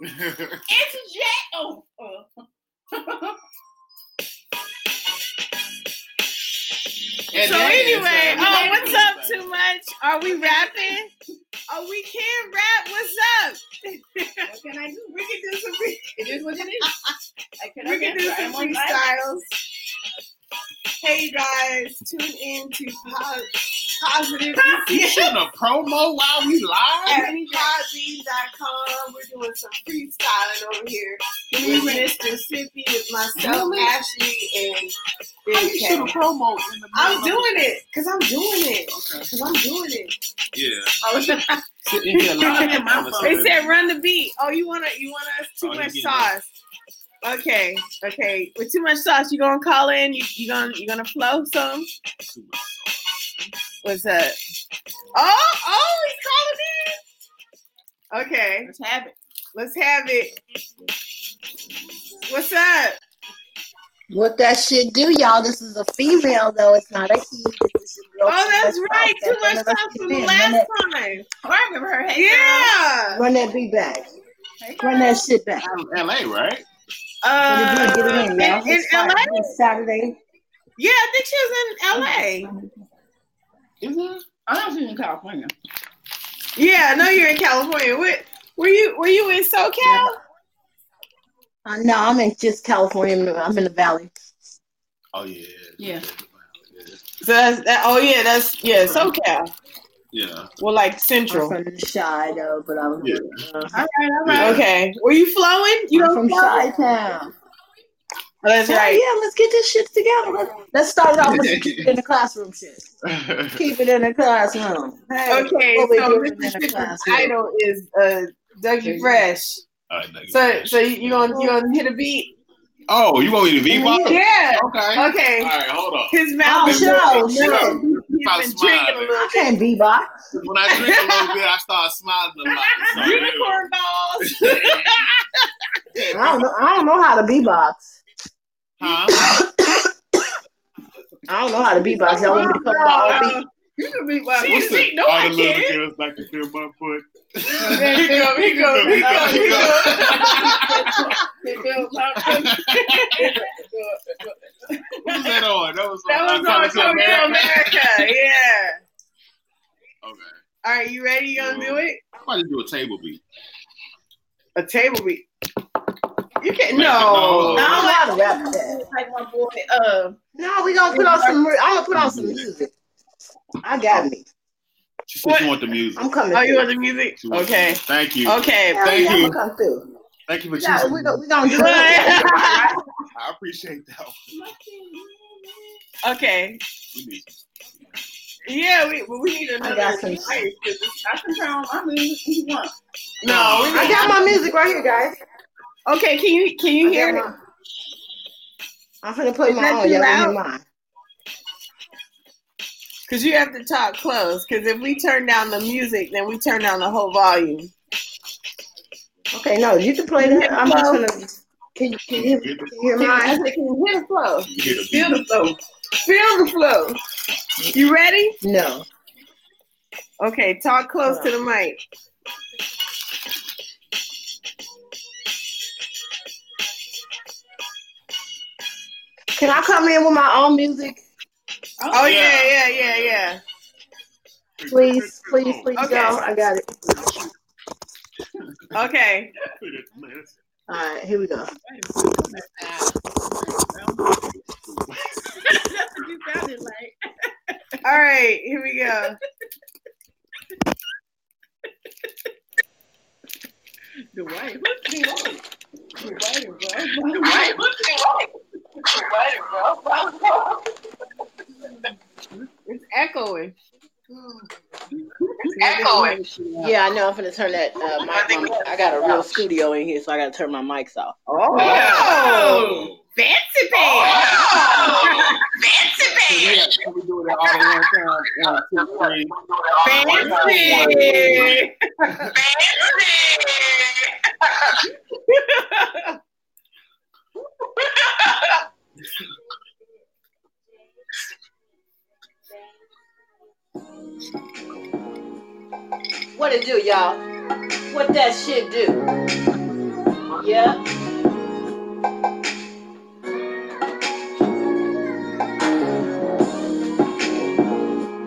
interject. Oh, uh. And so anyway, oh, uh, we up? do Too much? Are we rapping? Oh, we can rap. What's up? what can I do? We can do some. Free- It is what it is. I cannot we can do some I'm on live. freestyles. Hey guys, tune in to po- positive. You shooting a promo while we live? at podbean.com. We're doing some freestyling over here with Mr. Sippy, with myself, Really? Ashley, and How Big you shoot a promo in the I'm doing it because I'm doing it Okay. because I'm doing it. Yeah. Oh, Sitting here live. My phone. They said run the beat. Oh, you wanna you want us too Oh, much getting sauce? Okay, okay. With too much sauce, you gonna call in? You, you gonna you gonna flow some? Too much. What's up? Oh, oh, he's calling in. Okay, let's have it. let's have it. What's up? What that shit do, y'all? This is a female, though. It's not a he. This is your girl. Oh, that's right. Too much That's sauce from the last female. time. Oh, I remember her. Hey, Yeah. Run that beat back. Hey, Run that shit back. I'm LA, right? Uh, Get it in, get it in, y'all. in, in LA? Saturday. Yeah, I think she was in LA. Is it? I know she's in California. Yeah, I know you're in California. Where, were you were you in SoCal? Uh, no, I'm in just California. I'm in the valley. Oh yeah. Yeah. So that's that, oh yeah, that's yeah, SoCal. Yeah. Well, like central. I'm Central. from the Chi though, but I was Yeah. uh, All right, all right. Okay, were you flowing? You I'm don't from flow? Chi-Town. Oh, that's Yeah, right. yeah, let's get this shit together. Let's, let's start it off with the keep it in the classroom shit. Keep it in the classroom. Hey, Okay, so doing in the classroom? title is uh, Dougie Fresh. All right, thank you. So, so you, you gonna you gonna hit a beat? oh, you want me to be Yeah. Yeah. Okay. Okay. All right, hold on. His mouth Oh, is show, moving. show. He's been drinking a little I can't beatbox. When I drink a little bit, I start smiling a lot. So, Unicorn balls. I don't know. I don't know how to beatbox. Huh? I don't know how to beatbox. Y'all want me to come by R&B? You can be wild. See, What's see, the- no, all I the little can't. girls like to feel my foot. He go, he go, he go, he go. Who's that on? That was That on was on Coming to America. America. Yeah. Okay. All right, you ready? You gonna do it? I'm about to do a table beat. A table beat. You can't. Wait, No. no. I don't know how to rap that. Like my boy, uh, No, we gonna put on some. I'm gonna put on some music. I got me. She said she want the music. I'm coming. Oh, you want the music? She want the Okay. Thank you. Okay. Hell Thank yeah, you. I'm gonna come through. Thank you for Yeah, choosing. we me. go, we gonna do it. I appreciate that. okay. Yeah, we we need I another. got some. device, 'cause I can turn on my music if you want. No, I got my music right here, guys. Okay, can you can you I hear got it? my- I'm gonna put Is my that on. too Y'all hear mine. Because you have to talk close. Because if we turn down the music, then we turn down the whole volume. Okay, no, you can play that. I'm just gonna. Can you can you, can you hear Can, I said, can you hear the flow? You hear the Feel the flow. Feel the flow. You ready? No. Okay, talk close to the mic. Can I come in with my own music, Oh, oh yeah, yeah, yeah, yeah. please? Please, please Okay. go. I got it. Okay. All right, here we go. That's what you sounded like. All right, here we go. The white. What's the white? The white, bro. The white. It's echoing. It's echoing. Yeah, I know. I'm gonna turn that uh, mic. My, I got a real studio in here, so I gotta turn my mics off. Oh, Oh. fancy pants. fancy So we have- Can we do it all at one time? One, two, three. Fancy. What it do, y'all? What that shit do? Yeah.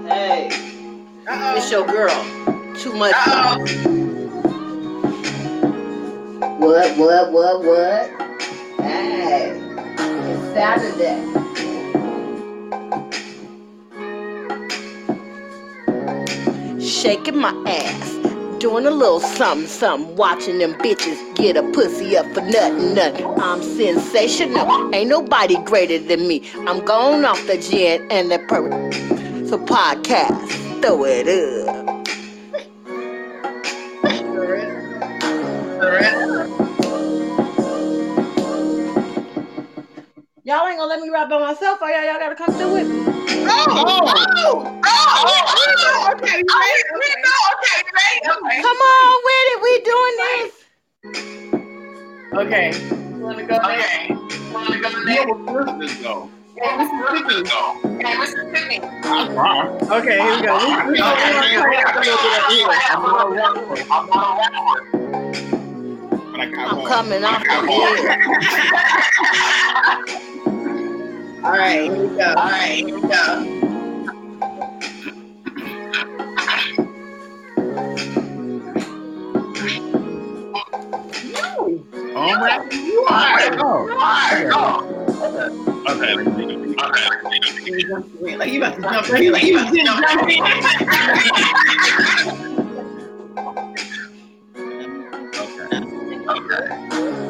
Hey, it's your girl. Too much. What, what, what, what? Hey, it's Saturday. Shaking my ass. Doing a little something, something. Watching them bitches get a pussy up for nothing, nothing. I'm sensational. Ain't nobody greater than me. I'm going off the gin and the per. So podcast. Throw it up. Y'all ain't gonna let me rap by myself, or y'all, y'all gotta come through with me. Oh, oh, oh, okay, you ready? Okay. Come on with it. We doing this. Okay. You wanna go there? Wanna go Yeah, there? well, first, let's go. Hey, Mississippi. I rock. Okay, here we go. We, we, we, I'm not a rapper. But I got I'm one. coming all right, here we go. All right, here we go. All right, you are. Oh. You are. Oh. Okay. Okay. Like you about to jump in. Like you about to jump in. okay. Okay.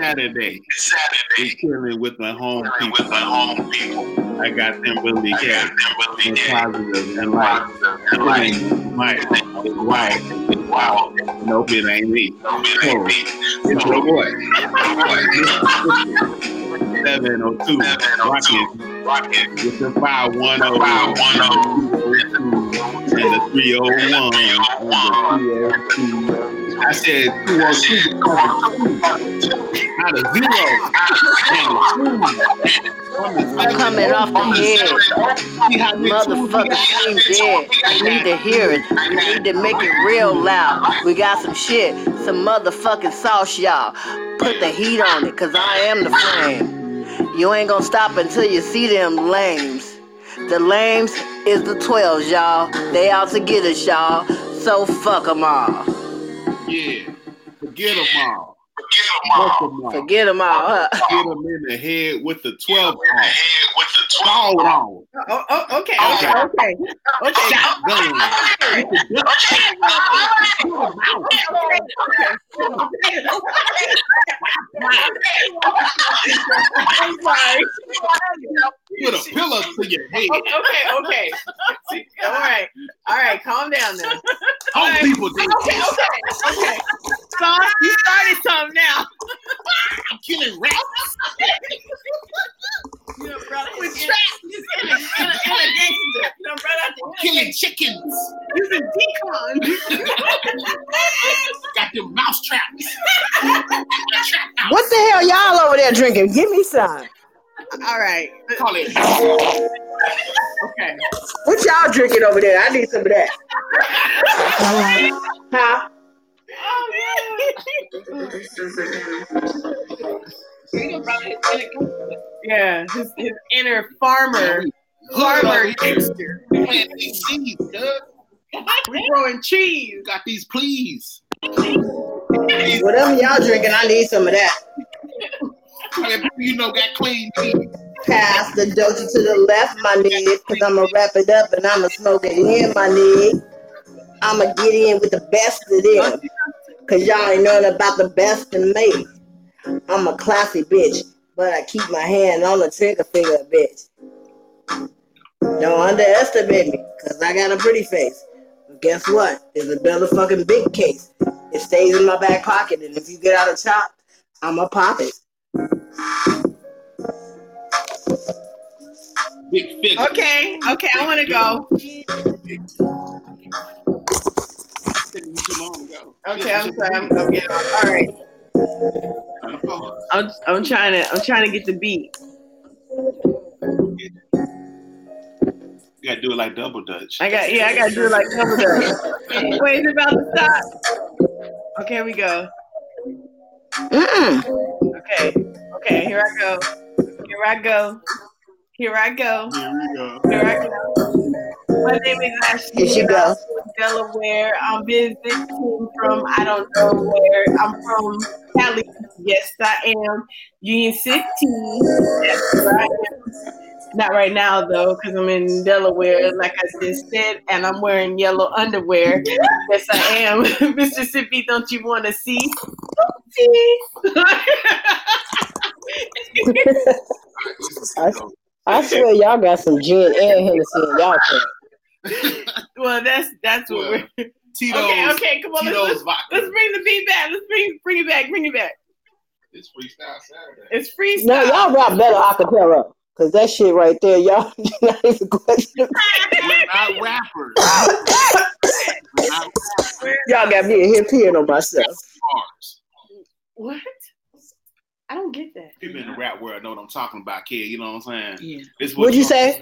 Saturday. It's Saturday. We chilling with my home people. with my home people. I got them really I got them really and positive and light. And light. Mike, it's white. Wow. Nope, it ain't me. No, it ain't me. It's your boy. Boy, 702. Rockin' Rocket. with the 510 510 and the 301 and the 202. I said 202 out of zero and the two. Coming off the head. See how many twos we Motherfucker seem dead. We need to hear it. We need to make it real loud. We got some shit, some motherfucking sauce, y'all. Put the heat on it, cause I am the flame. You ain't gonna stop until you see them lames. The lames is the 12s, y'all. They out to get us, y'all. So fuck them all. Yeah. Forget them all. Get them Fuck all. 'em all. Forget 'em all, huh? Get them in the head with the 12 In the head with the 12 wrong. Oh, oh, oh, okay, okay, okay, okay. Shotgun. I'm sorry. Put a pillow to your head. Okay, okay. All right, all right. Calm down now. All people do. Okay, okay, okay. Sauce, you started something now. I'm killing rats. You know, brother, with trap. You in a, in a, in a gangster. You know, brother, I'm killing chickens. using d-CON. Got them mouse traps. What the hell y'all over there drinking? Give me some. All right. Call it. Okay. What y'all drinking over there? I need some of that. Huh? Yeah, his, his inner farmer, farmer gangster. Man, these seeds, Doug. We're growing cheese. Got these please. Whatever y'all drinking, I need some of that. You know, got clean teeth. Pass the doja to the left, my nigga, because I'm going to wrap it up and I'm going to smoke it in, my nigga. I'm going to get in with the best of them. Because y'all ain't knowing about the best in me. I'm a classy bitch, but I keep my hand on the trigger finger, bitch. Don't underestimate me, because I got a pretty face. But guess what? It's a motherfucking big case. It stays in my back pocket, and if you get out of chop, I'ma pop it. Big figure. Okay, okay, I want to go. Taking too long to go. Okay, I'm sorry. I'm, I'm getting all right. I'm, I'm trying to I'm trying to get the beat. You gotta do it like double dutch. I got yeah, I got to do it like double dutch. Wait, it's about to stop. Okay, here we go. Mm-mm. Okay, okay, here I go. Here I go. Here I go. Here we go. Here I go. My name is Ashley. Here she go. From Delaware. I'm visiting from I don't know where. I'm from Cali. Yes, I am. Union City. That's where I am. Not right now though, because I'm in Delaware, like I just said, and I'm wearing yellow underwear. Yes, I am. Mississippi, don't you want to see? I, I swear y'all got some gin and Hennessy in y'all cup. well, that's that's what Well, we're. Tito's, Okay, okay, come on, let's, Tito's let's, vodka. let's bring the beat back. Let's bring bring it back. Bring it back. It's freestyle Saturday. It's freestyle. No, y'all rap better acapella. Cause that shit right there, y'all not even question. We're not rappers. We're not Y'all got me in here peeing on myself. What? I don't get that. People in the rap world know what I'm talking about, kid. You know what I'm saying? Yeah. This is What'd you say?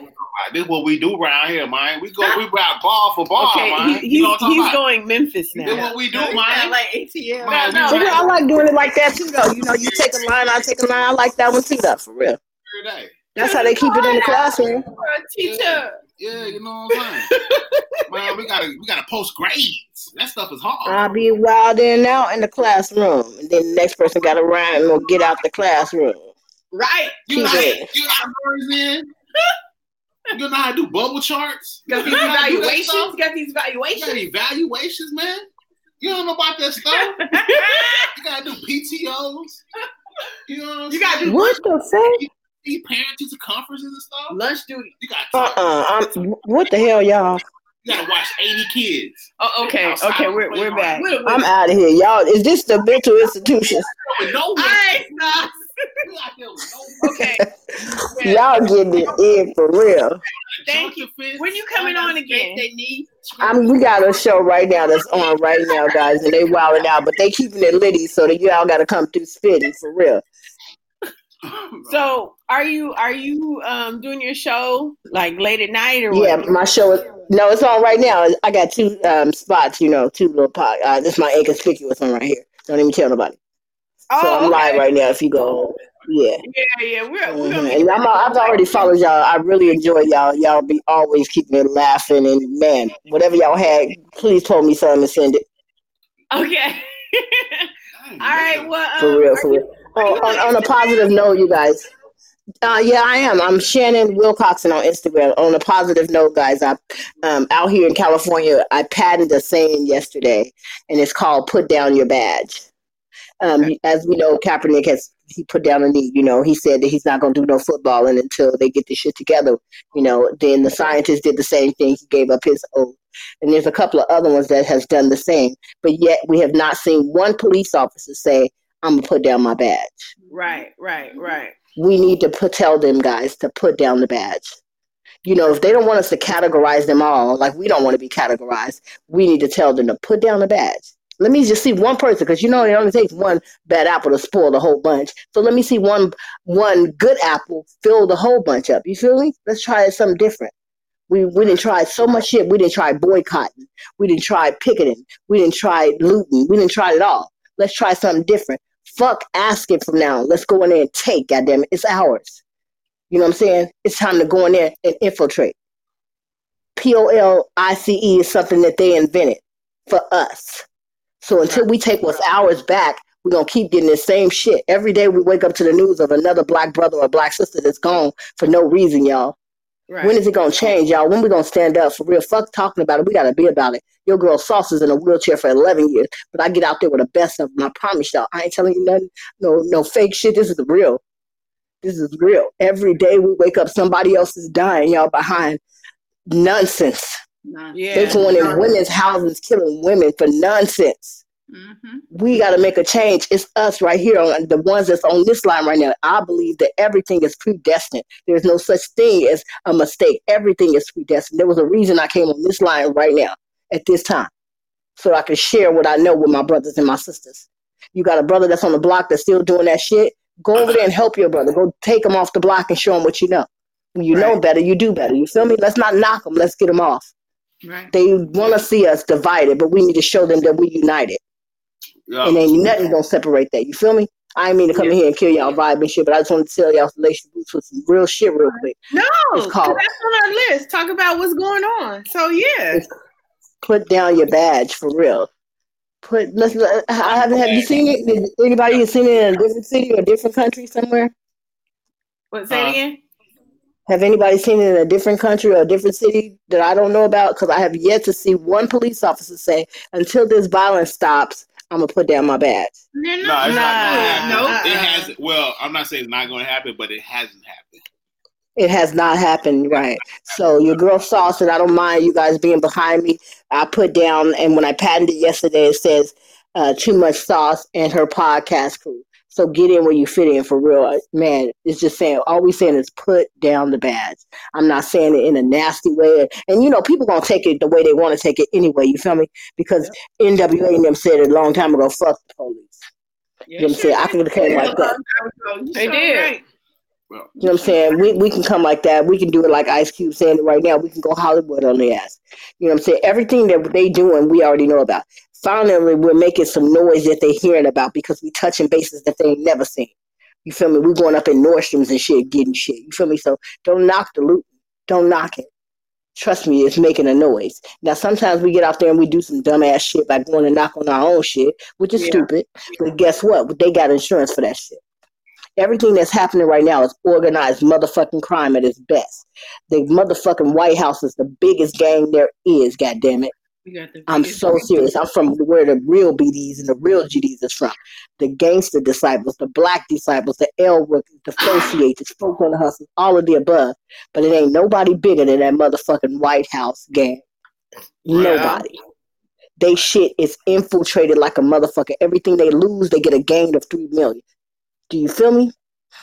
This is what we do around here, man. We go, we rap ball for ball, Okay, man. he, you know he's, what I'm he's about? going Memphis This is now. what we do, Yeah, man. like ATL. Man, No, we no, I like doing it like that too, though. You know, you take a line, I take a line. I like that one too, though, for real. Every day. That's how they keep it in the classroom. for a teacher. Yeah, you know what I'm saying. Man, we gotta we gotta post grades. That stuff is hard. I'll be wilding out in the classroom, and then the next person got to run or get out the classroom. Right. you know, how, you know how birds in. You know how to do bubble charts. Got these You know how to do that evaluations. stuff? Got these You got evaluations. evaluations, man. You don't know about that stuff. You gotta do PTOs. You know what I'm You gotta saying? do- What the fuck? See parent teacher conferences and stuff. Lunch duty. You gotta Uh talk. uh What the hell, y'all? You gotta watch 80 kids. Oh, okay. Okay, on the we're we're back. playground. I'm out of here, y'all. Is this the mental institution? No All right, stop. You out there with no Okay. Y'all getting it in for real. Thank you. When you coming on again? They need. I'm, we got a show right now that's on right now, guys, and they wilding out, but they keeping it litty, so that y'all got to come through spitting for real. So, are you are you um doing your show like late at night or Yeah, what? my show is no, it's on right now. I got two um, spots, you know, two little pot. Uh, this is my inconspicuous one right here. Don't even tell nobody. so Oh, I'm live right now. If you go, yeah. Yeah, yeah. We're, we're Mhm. gonna And I'm, I've already followed y'all. I really enjoy y'all. Y'all be always keeping me laughing. And man, whatever y'all had, please pull me something and send it okay. All right. Well, for um, real, are for you- real. Oh, on, on a positive note, you guys. Uh, yeah, I am. I'm Shannon Wilcoxon on Instagram. On a positive note, guys, I um out here in California, I patented a saying yesterday, and it's called "Put down your badge." Um, as we know, Kaepernick has he put down a knee. You know, he said that he's not going to do no footballing until they get this shit together. You know, then the scientist did the same thing. He gave up his oath, and there's a couple of other ones that has done the same. But yet, we have not seen one police officer say, "I'm gonna put down my badge." right, right, mm-hmm. right. we need to put, tell them guys to put down the badge. You know, if they don't want us to categorize them all, like we don't want to be categorized, we need to tell them to put down the badge. Let me just see one person, because you know it only takes one bad apple to spoil the whole bunch. So let me see one one good apple fill the whole bunch up. You feel me? Let's try something different. We we didn't try so much shit. We didn't try boycotting. We didn't try picketing. We didn't try looting. We didn't try it all. Let's try something different. Fuck asking from now. Let's go in there and take, goddamn it. It's ours. You know what I'm saying? It's time to go in there and infiltrate. P O L I C E is something that they invented for us. So until we take what's ours back, we're gonna keep getting the same shit. Every day we wake up to the news of another black brother or black sister that's gone for no reason, y'all. Right. When is it gonna change, y'all? When we gonna stand up for real? Fuck talking about it. We gotta be about it. Your girl Sauce is in a wheelchair for 11 years, but I get out there with the best of them. I promise y'all. I ain't telling you nothing. No, no fake shit. This is real. This is real. Every day we wake up, somebody else is dying, y'all, behind nonsense. yeah. They're going in women's houses, killing women for nonsense. Mhm. We got to make a change. It's us right here on the ones that's on this line right now. I believe that everything is predestined. There's no such thing as a mistake. Everything is predestined. There was a reason I came on this line right now at this time, so I can share what I know with my brothers and my sisters. You got a brother that's on the block that's still doing that shit. Go over there and help your brother. Go take him off the block and show him what you know. When you know better, you do better. You feel me? Let's not knock them. Let's get them off. Right. They want to see us divided, but we need to show them that we're united Yeah. and ain't nothing gonna separate that. You feel me? I ain't mean to come in here and kill y'all vibe and shit, but I just want to tell y'all relation boots with some real shit real quick. No, it's called- that's on our list. Talk about what's going on. So yeah. Put down your badge for real. Put let's. I haven't. Have you seen it? Did anybody have seen it in a different city or a different country somewhere? What say Uh, again? Have anybody seen it in a different country or a different city that I don't know about? Because I have yet to see one police officer say, "Until this violence stops, I'm gonna put down my badge." No, it's not. not gonna happen. no. It has. Well, I'm not saying it's not going to happen, but it hasn't happened. It has not happened, right? So your girl Sauce, and I don't mind you guys being behind me. I put down, and when I patented yesterday, it says uh, "Too Much Sauce" and her podcast crew. So get in where you fit in for real, man. It's just saying all we saying is put down the badge. I'm not saying it in a nasty way, and you know people gonna take it the way they want to take it anyway. You feel me? Because NWA and them said it a long time ago. Fuck the police. You know what I'm saying? I could have came like that. They did. Well, You know what I'm saying? We we can come like that. We can do it like Ice Cube saying it right now. We can go Hollywood on the ass. You know what I'm saying? Everything that they doing, we already know about. Finally, we're making some noise that they're hearing about because we touching bases that they ain't never seen. You feel me? we going up in Nordstrom's and shit, getting shit. You feel me? So don't knock the loot. Don't knock it. Trust me, it's making a noise. Now, sometimes we get out there and we do some dumbass shit by going and knock on our own shit, which is Yeah. stupid. But guess what? They got insurance for that shit. Everything that's happening right now is organized motherfucking crime at its best. The motherfucking White House is the biggest gang there is, goddammit. We got the I'm so serious. I'm from where the real BDs and the real GDs is from. The gangster disciples, the black disciples, the El Rukns, the associates, the folk on the hustles, all of the above. But it ain't nobody bigger than that motherfucking White House gang. Nobody. They shit is infiltrated like a motherfucker. Everything they lose, they get a gain of three million. Do you feel me?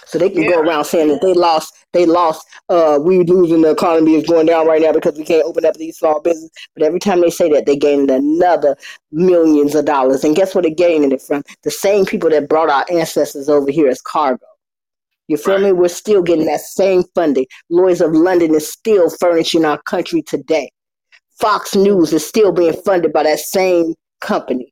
So they can go around saying that they lost, they lost, uh, we losing the economy is going down right now because we can't open up these small businesses. But every time they say that, they gained another millions of dollars. And guess where they're gaining it from? The same people that brought our ancestors over here as cargo. You feel me? We're still getting that same funding. Lloyd's of London is still furnishing our country today. Fox News is still being funded by that same company.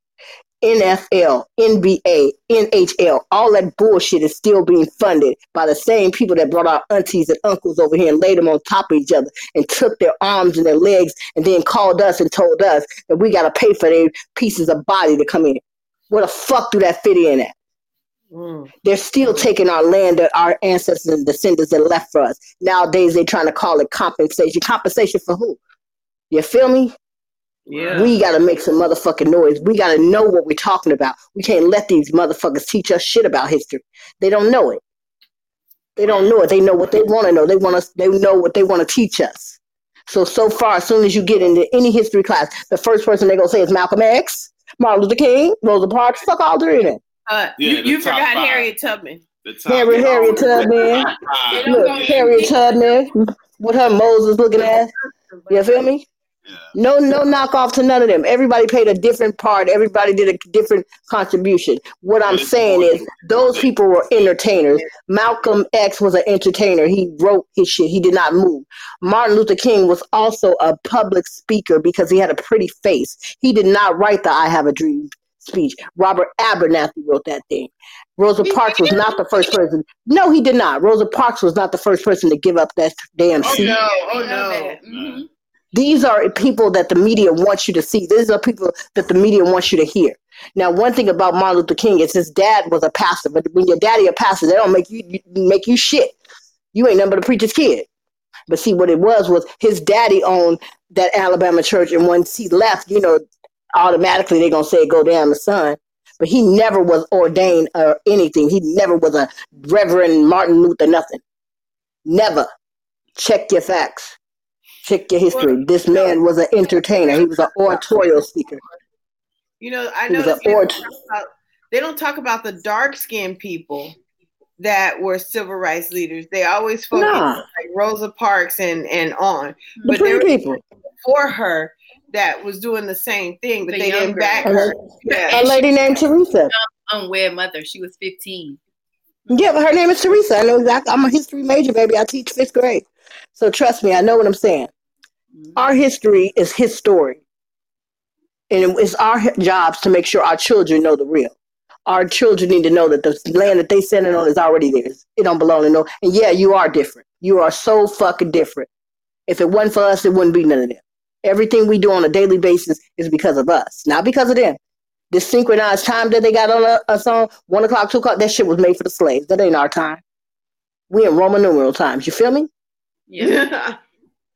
NFL, NBA, NHL, all that bullshit is still being funded by the same people that brought our aunties and uncles over here and laid them on top of each other and took their arms and their legs and then called us and told us that we got to pay for their pieces of body to come in. Where the fuck do that fit in at? Mm. They're still taking our land that our ancestors and descendants that left for us. Nowadays, they're trying to call it compensation. Compensation for who? You feel me? Yeah. We got to make some motherfucking noise. We got to know what we're talking about. We can't let these motherfuckers teach us shit about history. They don't know it. They don't know it. They know what they want to know. They want us. They know what they want to teach us. So so far, as soon as you get into any history class, the first person they're gonna say is Malcolm X, Martin Luther King, Rosa Parks. Fuck all three of them. Uh, Yeah, you you forgot five. Harriet Tubman. The top Harry, five. Harriet Tubman. Top five. They don't Look, go- Harriet Tubman with her Moses looking ass. You feel me? Yeah. No, no knockoff to none of them. Everybody played a different part. Everybody did a different contribution. What I'm saying is, those people were entertainers. Malcolm X was an entertainer. He wrote his shit. He did not move. Martin Luther King was also a public speaker because he had a pretty face. He did not write the "I Have a Dream" speech. Robert Abernathy wrote that thing. Rosa Parks was not the first person. No, he did not. Rosa Parks was not the first person to give up that damn Oh seat. no! Oh know no! that. These are people that the media wants you to see. These are people that the media wants you to hear. Now, one thing about Martin Luther King is his dad was a pastor, but when your daddy a pastor, they don't make you you- make you shit. You ain't nothing but a preacher's kid. But see, what it was was his daddy owned that Alabama church, and once he left, you know, automatically they're gonna say go down the son. But he never was ordained or anything. He never was a Reverend Martin Luther nothing. Never. Check your facts. Check your history. This man was an entertainer. He was an oratorio speaker. You know, I He was know an ort- they don't talk about the dark skinned people that were civil rights leaders. They always focus Nah, like Rosa Parks and and on. the But there pretty was people. for her that was doing the same thing, but The they didn't back A her. Yeah. a lady named Teresa. Unwed mother. She was 15. Yeah, but her name is Teresa. I know exactly. I'm a history major, baby. I teach fifth grade. So trust me, I know what I'm saying. Mhm. Our history is his story. And it's our jobs to make sure our children know the real. Our children need to know that the land that they standing on is already theirs. It don't belong to no. And yeah, you are different. You are so fucking different. If it wasn't for us, it wouldn't be none of them. Everything we do on a daily basis is because of us, not because of them. This synchronized time that they got on uh, us on one o'clock, two o'clock, that shit was made for the slaves. That ain't our time. We in Roman numeral times. You feel me? Yeah.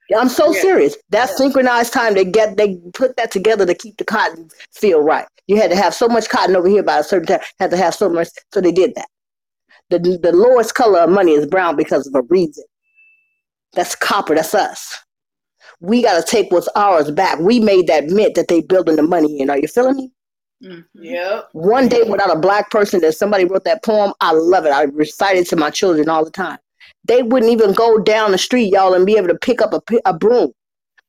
Yeah, I'm so Yeah. serious. That synchronized time they get they put that together to keep the cotton feel right. You had to have so much cotton over here by a certain time, had to have so much so they did that. The the lowest color of money is brown because of a reason. That's copper, that's us. We gotta take what's ours back. We made that mint that they building the money in. Are you feeling me? Mhm. Yep. One day without a black person that somebody wrote that poem, I love it. I recite it to my children all the time. They wouldn't even go down the street, y'all, and be able to pick up a, a broom.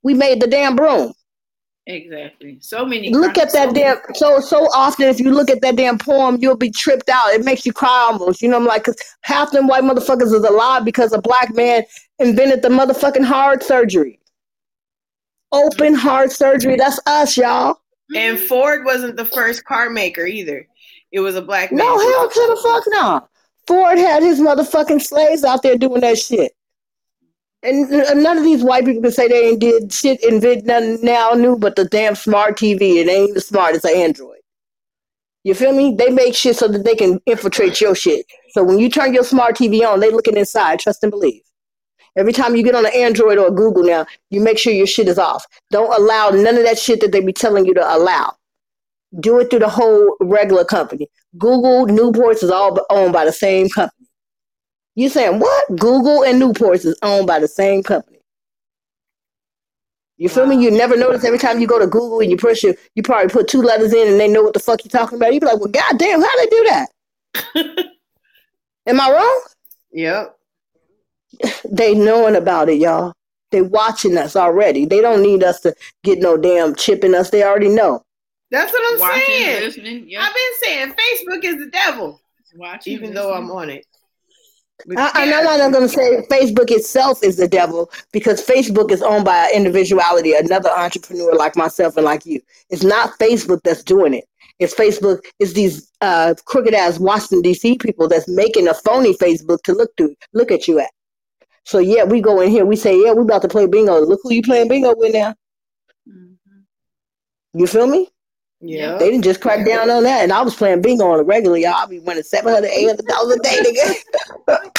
We made the damn broom. Exactly. So many. Look at that so damn. So so often, if you look at that damn poem, you'll be tripped out. It makes you cry almost. You know, I'm like, cause half them white motherfuckers is alive because a black man invented the motherfucking heart surgery. Open heart surgery. That's us, y'all. And Ford wasn't the first car maker either. It was a black man. No hell to the fuck no. Ford had his motherfucking slaves out there doing that shit. And none of these white people can say they ain't did shit invent nothing now new but the damn smart TV. It ain't even smart, it's an Android. You feel me? They make shit so that they can infiltrate your shit. So when you turn your smart TV on, they looking inside, trust and believe. Every time you get on an Android or Google now, you make sure your shit is off. Don't allow none of that shit that they be telling you to allow. Do it through the whole regular company. Google, Newports is all owned by the same company. You saying what? Google and Newports is owned by the same company. You feel me? You never notice every time you go to Google and you push your, you probably put two letters in and they know what the fuck you're talking about. You be like, well, goddamn, how they do that? Am I wrong? Yep. They knowing about it, y'all. They watching us already. They don't need us to get no damn chip in us. They already know. That's what I'm Watching, saying. listening. Yep. I've been saying Facebook is the devil, Watching, even though I'm on it. But I, I'm yeah, not going to say Facebook itself is the devil because Facebook is owned by an individuality, another entrepreneur like myself and like you. It's not Facebook that's doing it. It's Facebook. It's these uh, crooked ass Washington D.C. people that's making a phony Facebook to look to look at you at. So yeah, we go in here. We say yeah, we about to play bingo. Look who you playing bingo with now. Mhm. You feel me? Yeah. They didn't just crack down on that, and I was playing bingo on it regularly. Y'all I be winning seven hundred, eight hundred dollars a day, nigga.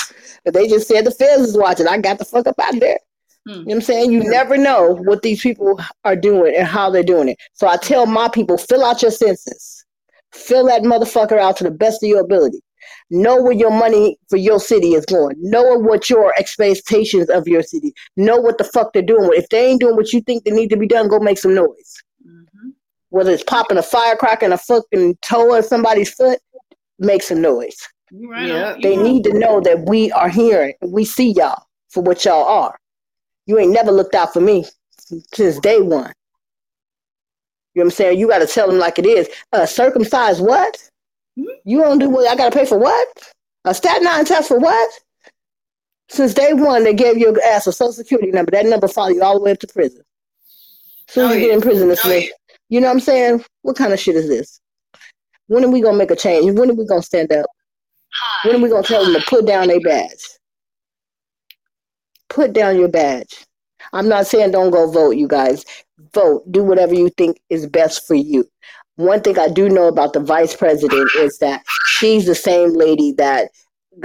but they just said the feds is watching. I got the fuck up out of there. Hmm. You know what I'm saying? You never know what these people are doing and how they're doing it. So I tell my people, fill out your census. Fill that motherfucker out to the best of your ability. Know where your money for your city is going. Know what your expectations of your city. Know what the fuck they're doing. If they ain't doing what you think they need to be done, go make some noise. Whether it's popping a firecracker in a fucking toe of somebody's foot, makes a noise. Right. Yeah. They need to know that we are here and we see y'all for what y'all are. You ain't never looked out for me since day one. You know what I'm saying? You got to tell them like it is. Uh, circumcised what? Hmm? You don't do what? I got to pay for what? A stat nine test for what? Since day one, they gave your ass a social security number. That number followed you all the way up to prison. soon as Oh, you yeah. get in prison, it's Oh, like, you know what I'm saying? What kind of shit is this? When are we gonna make a change? When are we gonna stand up? When are we gonna tell them to put down their badge? Put down your badge. I'm not saying don't go vote, you guys. Vote. Do whatever you think is best for you. One thing I do know about the vice president is that she's the same lady that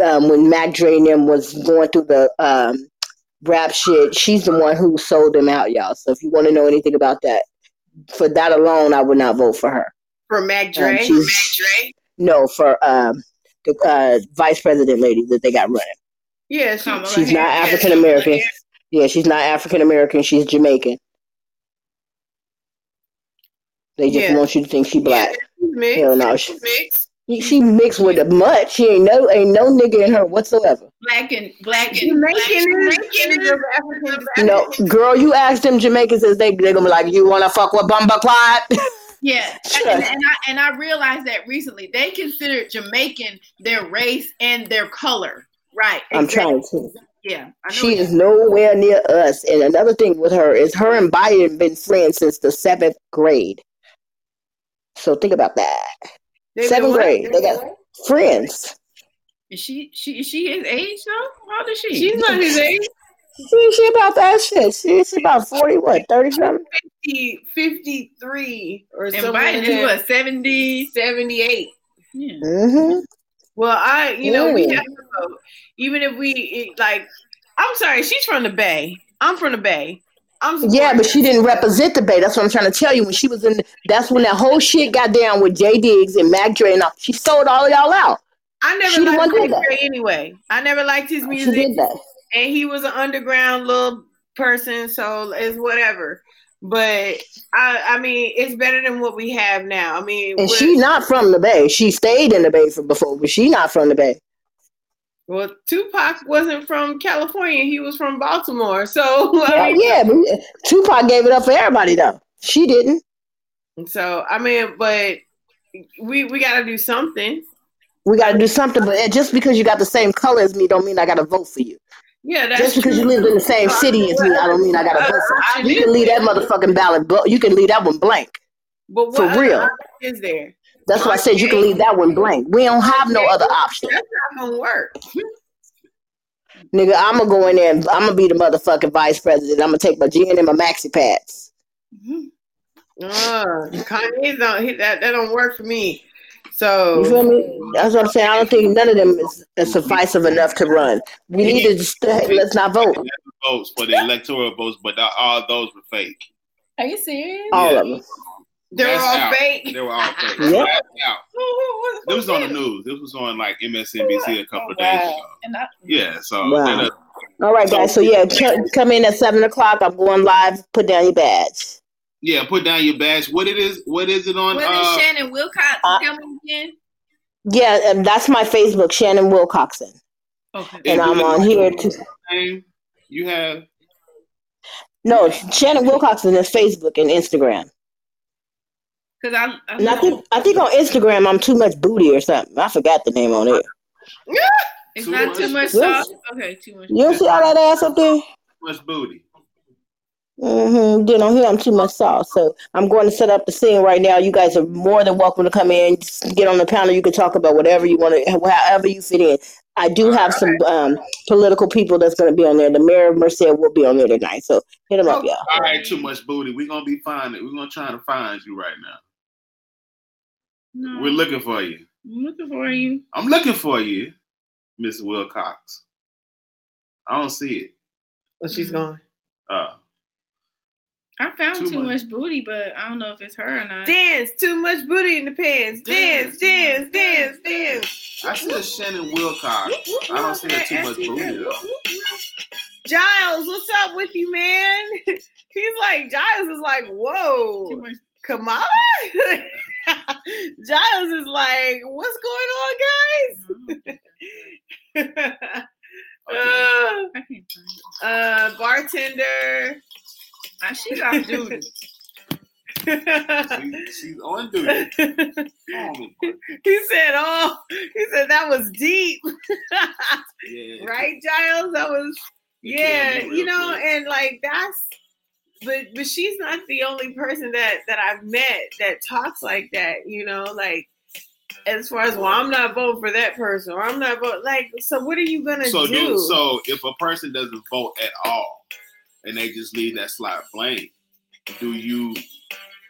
um, when Mac them was going through the um, rap shit, she's the one who sold them out, y'all. So if you want to know anything about that, for that alone, I would not vote for her. For Mac Um, Dre. No, for um, the uh, vice president lady that they got running. yeah, she, She's not African American. Yeah, she's not African American. She's Jamaican. They just Yeah. want you to think she black. she's mixed. Hell no, she, She's mixed. She mixed with a mutt. She ain't no ain't no nigga in her whatsoever. Black and black and Jamaican black, is, Jamaican is is of African No, girl, you ask them Jamaicans, is they they gonna be like, you wanna fuck with Bumba Clyde? Yeah, Sure. and, and I and I realized that recently they consider Jamaican their race and their color. Right. I'm exactly. trying to. Yeah, I know. She is nowhere near us. And another thing with her is her and Biden been friends since the seventh grade. So think about that. They Seventh grade. They got friends. Is she she is she his age though? How old is she? She's not his age. She, she about that shit. She, she about 40, what, 30 something? 50, 53 or and something. Biden is what seventy? 78. Yeah. Mm-hmm. Well, I, you know, we have to vote. Even if we, it, like, I'm sorry, she's from the Bay. I'm from the Bay. Yeah, but she didn't represent the Bay. That's what I'm trying to tell you. When she was in, that's when that whole shit got down with Jay Diggs and Mac Dre and all. She sold all y'all out. I never she liked Mac. Dre anyway. I never liked his music. She did that. and he was an underground little person, so it's whatever. But I, I mean, it's better than what we have now. I mean, And with- she not from the Bay. She stayed in the Bay for before, but she not from the Bay. Well, Tupac wasn't from California; he was from Baltimore. So, Yeah, yeah, but Tupac gave it up for everybody though. She didn't. so I mean, but we we got to do something. We got to do something. But eh, just because you got the same color as me, don't mean I got to vote for you. Yeah, that's Just because you live in the same city as me, I don't mean I got to vote for uh, you. You can leave that motherfucking ballot. blo- You can leave that one blank. But what For real. is there? That's why I said you can leave that one blank. We don't have no other option. That's not gonna work. Nigga, I'm gonna go in there and I'm gonna be the motherfucking vice president. I'm gonna take my gin and my maxi pads. Uh, Kanye's don't he, that that don't work for me. So You feel me? That's what I'm saying. I don't think none of them is, is sufficient enough to run. We need to just let's not vote. Votes for the electoral votes, but all those were fake. Are you serious? All Yeah. of them. They're That's all out. fake. They were all fake. Yeah. That's out. This was on the news. This was on like MSNBC a couple Oh, of days wow. ago. And I, Yeah, so Wow. that- All right, guys. So yeah, come in at seven o'clock. I'm going live. Put down your badge. yeah, put down your badge. What it is? What is it on? what Uh, is Shannon Wilcox? uh, Tell me again. Yeah, and that's my Facebook, Shannon Wilcoxon, Okay. and I'm on here too. you have? No, Shannon Wilcoxon is Facebook and Instagram. Because I, I, And I think I think on Instagram I'm too much booty or something. I forgot the name on it. Yeah, it's Too not much? too much Yes. sauce. Okay, too much. You don't see all that ass up there? Too much booty. Mm-hmm. Then on here I'm too much sauce. So I'm going to set up the scene right now. You guys are more than welcome to come in. Just get on the panel. You can talk about whatever you want to, however you fit in. I do have some um, political people that's going to be on there. The mayor of Merced will be on there tonight. So hit them up, y'all. All right, too much booty. We're gonna be finding. We're gonna try to find you right now. No, We're looking for you. I'm looking for you. I'm looking for you, Miss Wilcox. I don't see it. Well, she's gone. Uh, I found Too too, much. much. booty, but I don't know if it's her or not. Dance, too much booty in the pants. Dance, dance, dance, dance. I see a Shannon Wilcox. I don't see her too much booty though. Giles, what's up with you, man? He's like Giles is like, Too whoa, much. Kamala. Giles is like, what's going on, guys? Okay. uh, I can't find it. uh, bartender. Ah, she's off duty. She- she's on duty. Oh, he said, "Oh, he said that was deep, yeah. right, Giles? That was, You yeah, you know, quick. and like that's, but but she's not the only person that that I've met that talks like that, you know, like." As far as well, I'm not voting for that person, or I'm not voting. Like, so what are you gonna So, do? do, so if a person doesn't vote at all, and they just leave that slot blank, do you?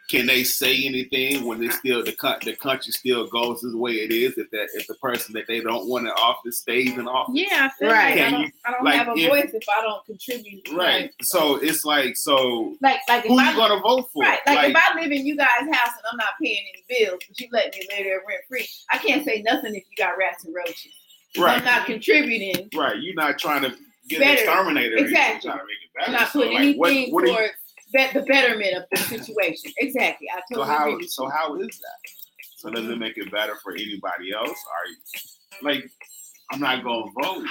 Can they say anything when it's still the the country still goes the way it is? If that if the person that they don't want in office stays in office, Yeah, I Right. like I don't, I don't like, have a if- voice if I don't contribute. right? Like, So it's like so. like, like if Who I you gonna vote for? Right, like, if I live in you guys' house and I'm not paying any bills, but you let me live there rent free, I can't say nothing if you got rats and roaches. Right, I'm not contributing. right. You're not trying to get Better. an exterminator. You're Exactly. trying to make it I'm better. not So, putting like, anything what you, towards bet the betterment of the situation. Exactly. I so how agree. so how is that? So does it make it better for anybody else? Are you like I'm not gonna vote?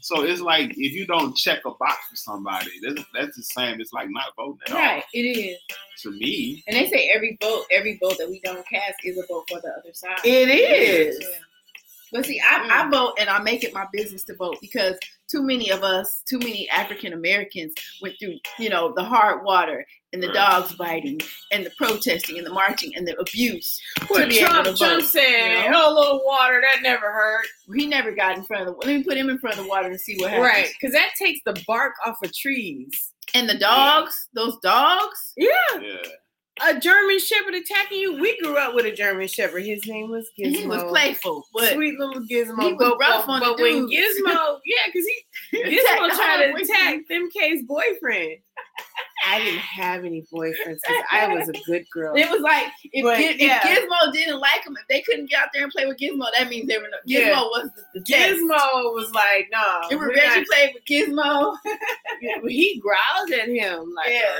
So it's like if you don't check a box for somebody, that's that's the same. It's like not voting at Right, it is. To me, And they say every vote, every vote that we don't cast is a vote for the other side. it is. Yeah. But see, I, I mm. vote and I make it my business to vote because too many of us, too many African Americans went through, you know, the hard water and the Right. dogs biting and the protesting and the marching and the abuse. What to be able Trump, to Trump vote, said, you know? "Oh, a little water that never hurt." He never got in front of the. Let me put him in front of the water and see what happens. Right, because that takes the bark off of trees. And the dogs, those dogs. Yeah, yeah. A German Shepherd attacking you. We grew up with a German Shepherd. His name was Gizmo. And he was playful, but Sweet little Gizmo. he was but, rough but, on but the when dudes. Gizmo, yeah, because he Gizmo tried to attack them K's boyfriend. I didn't have any boyfriends because I was a good girl. It was like if, But, Giz- yeah. if Gizmo didn't like him, if they couldn't get out there and play with Gizmo, that means they were no, Gizmo Yeah. was the, the. Gizmo was like, "Nah." If we're Reggie not- played with Gizmo, he growled at him like, Yeah.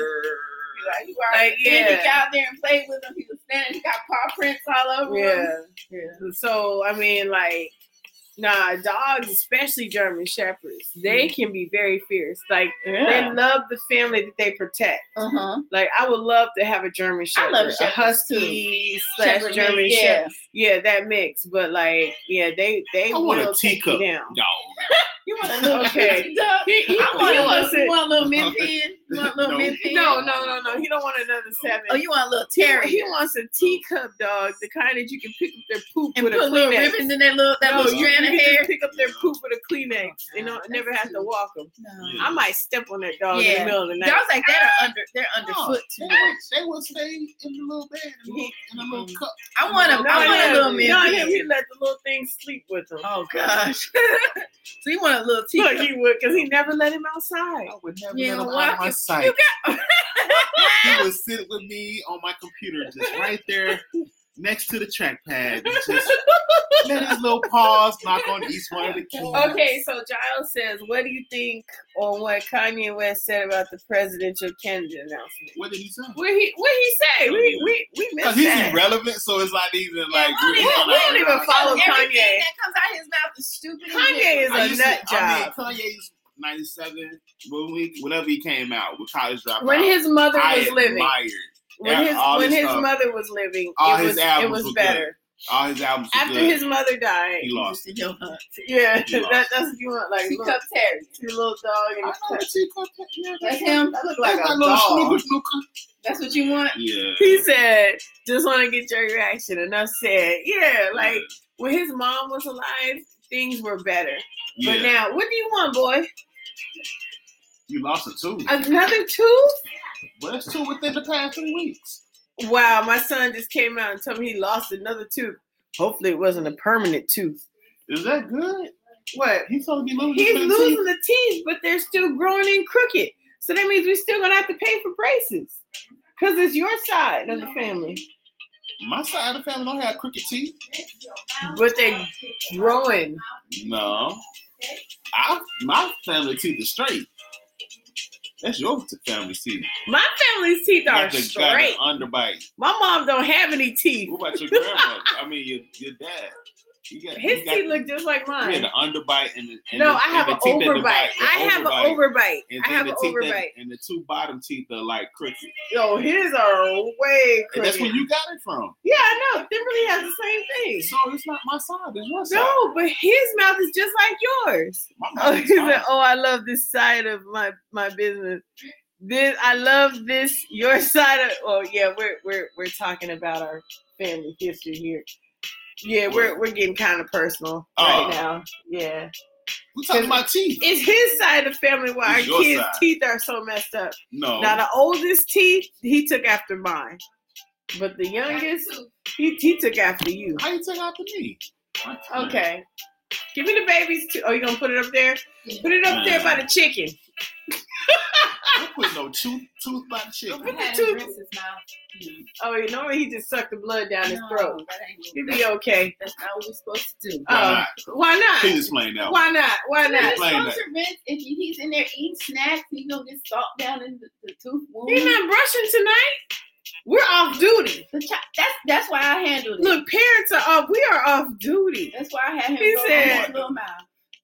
"Urgh." like, you are, Like, yeah. got out there and played with him. He was standing, he got paw prints all over him. Yeah, yeah. So I mean, like, nah, dogs, especially German shepherds, they can be very fierce. Like they love the family that they protect. Uh huh. Like I would love to have a German shepherd, I love a husky slash Shepherd German mix, shepherd. Yeah. Yeah, that mix. But like, yeah, they they I want a will take you teacup. down. No. You want a little Okay. He, he, You want, he a wants you want a little min pin? You want a little No. min pin? No, no, no, no. He don't want another seven. Oh, you want a little He, he wants a teacup dog, the kind that you can pick up their poop and with put a little Kleenex. ribbons in that little that No, little you, strand of hair. pick up their poop with a Kleenex. Oh, you know, that's never have to walk them. No. I might step on that dog in the middle of the night. Dogs like that are under they're oh, underfoot too they, much. would, they would stay in the little bed in a little, in a little cup. I want a Not I want a him. little mint Not pin. him. He let the little thing sleep with him. Oh gosh. so he want a little Look, teacup? he would, because he never let him outside. I would never Yeah, let him well, out of my you sight. he would sit with me on my computer, just right there next to the trackpad. and Just let his little paws knock on each one of the keys. Okay, so Giles says, what do you think on what Kanye West said about the presidential candidate announcement? What did he say? What he what he say? We we we Because missed he's that. irrelevant, so it's not even like we don't we- even- we- we don't even follow Everything Kanye. that comes out his mouth is stupid. Kanye is I a used to- nut I mean. Kanye's 97, when we, whenever he came out with College Dropout. When his mother I was living, admired when his all when his his stuff. mother was living, All it his was it was were better. all his albums. After good. his mother died, he lost. Mr. Joe Hunt. yeah, He lost. that, that's what you want, like Teacup little, Terry. your little dog I and know a the teacup, yeah, That's him. That look like That's a my little dog. snooker, snooker. That's what you want. Yeah. He said, "Just want to get your reaction." And I said, "Yeah, like when his mom was alive, things were better. yeah. But now, what do you want, boy? You lost a tooth. Another tooth? But it's two within the past three weeks. Wow, my son just came out and told me he lost another tooth. Hopefully, it wasn't a permanent tooth. Is that good? What? He's supposed to be losing He's losing teeth. the teeth, but they're still growing in crooked. So that means we're still gonna have to pay for braces. Cause it's your side of the family. My side of the family don't have crooked teeth. But they're growing. No. I, my family teeth are straight. That's your family's teeth. My family's teeth are Got the- got the straight. underbite. My mom don't have any teeth. What about your grandmother? I mean, your, your dad. Got, His got, teeth look just like mine. Yeah, the underbite and the and No, the, I have an overbite. I have an overbite. overbite. And I have the an teeth that- overbite. and the two bottom teeth are like crooked. Yo, his are way And that's where you got it from. Yeah, I know. They has the same thing. So it's not my side, it's your side. No, but his mouth is just like yours. My Oh, mouth said, "Oh, I love this side of my my business. This I love this your side of. Oh yeah, we're we're we're talking about our family history here. Yeah, we're we're getting kind of personal oh. right Oh. now. Yeah, We talking about teeth. it's his side of the family why our It's kids' side. teeth are so messed up. No. Now the oldest teeth he took after mine, but the youngest he he took after you. How you took after me? Okay. Give me the babies too. Oh, you gonna put it up there? Put it up there by the chicken. Don't put no tooth tooth by the chicken. Put I the tooth. rinse his mouth. Oh, you know he just sucked the blood down his No, throat. He'd be okay. That's not what we're supposed to do. Uh, why Oh, not? why not? Please explain that. Why not? Why You're not? Explain supposed that. to rinse if he's in there eating snacks. He's gonna get salt down in the, the tooth wound. He's not brushing tonight. We're off duty. The that's that's why I handled it. Look, parents are off. We are off duty. that's why I had him He go said-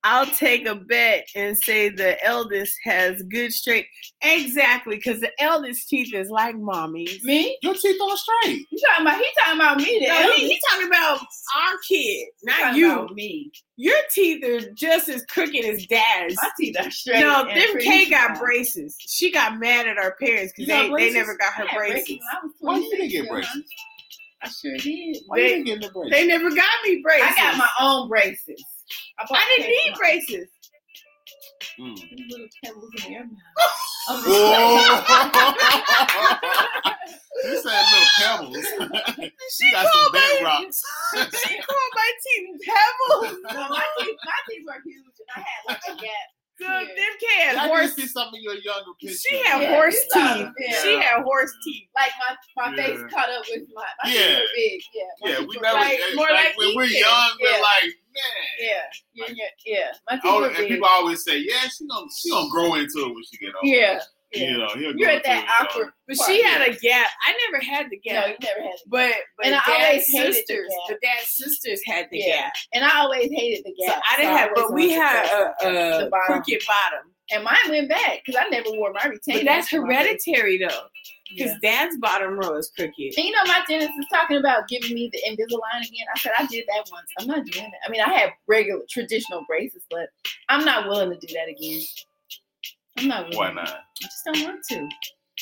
on his little mouth. I'll take a bet and say the eldest has good straight. Exactly, because the eldest teeth is like mommy's. Me? Your teeth are straight. You talking about? He talking about me? The No, he, he talking about our kid, not you. about me. Your teeth are just as crooked as dad's. My teeth are straight. No, them K got small. braces. She got mad at our parents because got they, they never got her I had braces. I Why you didn't get braces? I sure did. Why They- you didn't get the braces? They never got me braces. I got my own braces. Bought I didn't K- need braces. Mm. Them little pebbles in your mouth. Oh. you said little pebbles. she got some called my- bedrocks. she called my teeth pebbles. no, my teeth, my teeth were huge, and I had like a gap. So Yeah. them K had I can horse. see some of your younger pictures. She had Yeah, horse teeth. yeah. She had horse teeth. Like my, my face Yeah. caught up with my, my Yeah. teeth big. Yeah, my Yeah, we never. like- like, more like when we're Ethan. young, Yeah. we're like, man. Yeah, yeah, yeah, yeah. My teeth Oh, and big. people always say, yeah, she gonna she gonna grow into it when she get older. yeah, yeah. You know, you're at that into it, awkward. But she had a gap. I never had the gap. No, you never had. it. But but And I dad's always hated the sisters, gap. but dad's sisters had the Yeah, gap. and I always hated the gap. So gap. I didn't so have, always but we had the a, a The bottom. crooked bottom. and mine went back because I never wore my retainer. But that's on my face. hereditary though, because Yeah. dad's bottom row is crooked. And you know, my dentist is talking about giving me the Invisalign again. I said I did that once. I'm not doing that. I mean, I have regular traditional braces, but I'm not willing to do that again. I'm not willing. Why not? I just don't want to.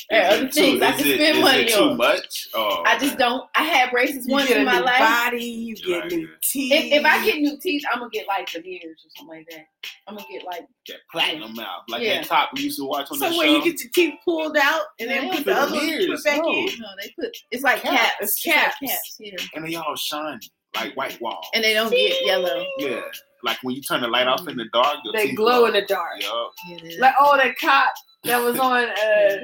There are other it too- things I can it- spend is money it too on. much? Oh, I just don't. I had braces You once get a in my new life. body, you get Right. new teeth. If, if I get new teeth, I'm gonna get like veneers or something like that. I'm gonna get like that platinum mouth, like Yeah. that top we used to watch on so the where show. you get your teeth pulled out and then put the other ones put back no. in. Oh. no, they put it's like Caps. caps. It's like caps. caps, yeah. and they all shiny like white walls. And they don't get yellow. yeah, like when you turn the light off in the dark, They teeth glow in the dark. Yup. Yeah, Like oh, that cop that was on uh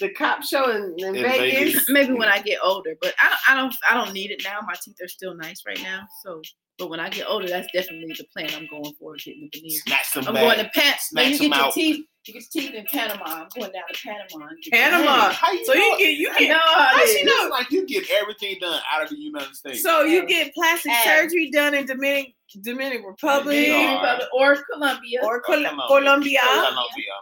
the cop show in, in, In Vegas. Vegas. maybe when I get older, but I don't, I don't, I don't need it now. My teeth are still nice right now. So, but when I get older, that's definitely the plan I'm going for, getting the veneers. Snatch them I'm back. going to Pan. When you get your out. teeth, you get your teeth in Panama. I'm going down to Panama. Panama. How you So you get you get know how How she know? Like you get everything done out of the United States. so you And- get plastic and- surgery done in Dominican Dominican Republic Yeah. Republic or Colombia. or Col- oh, Colombia. Colombia,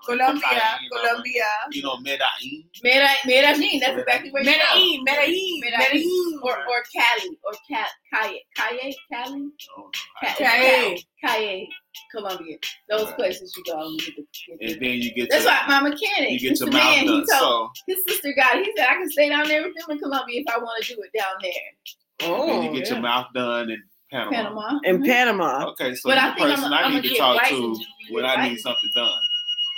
Colombia, Colombia, You know, Medellin. Medellin, Medellin, that's exactly where you go. Medellin, Medellin, Medellin, Or, or Cali, or Cal, Calle, Calle, Cali, Oh, Ca- Calle. Calle, Colombia. Those Right. places you go. and you get the- And then you get That's your, why my mechanic, you get Mr. your Man, mouth he done. told So his sister got it. He said I can stay down there with them in Colombia if I want to do it down there, Oh, then you get yeah. your mouth done in Panama. Panama. in Mhm. Panama. Okay, so But the I'm- person I'm I need gonna to talk to when I need something done.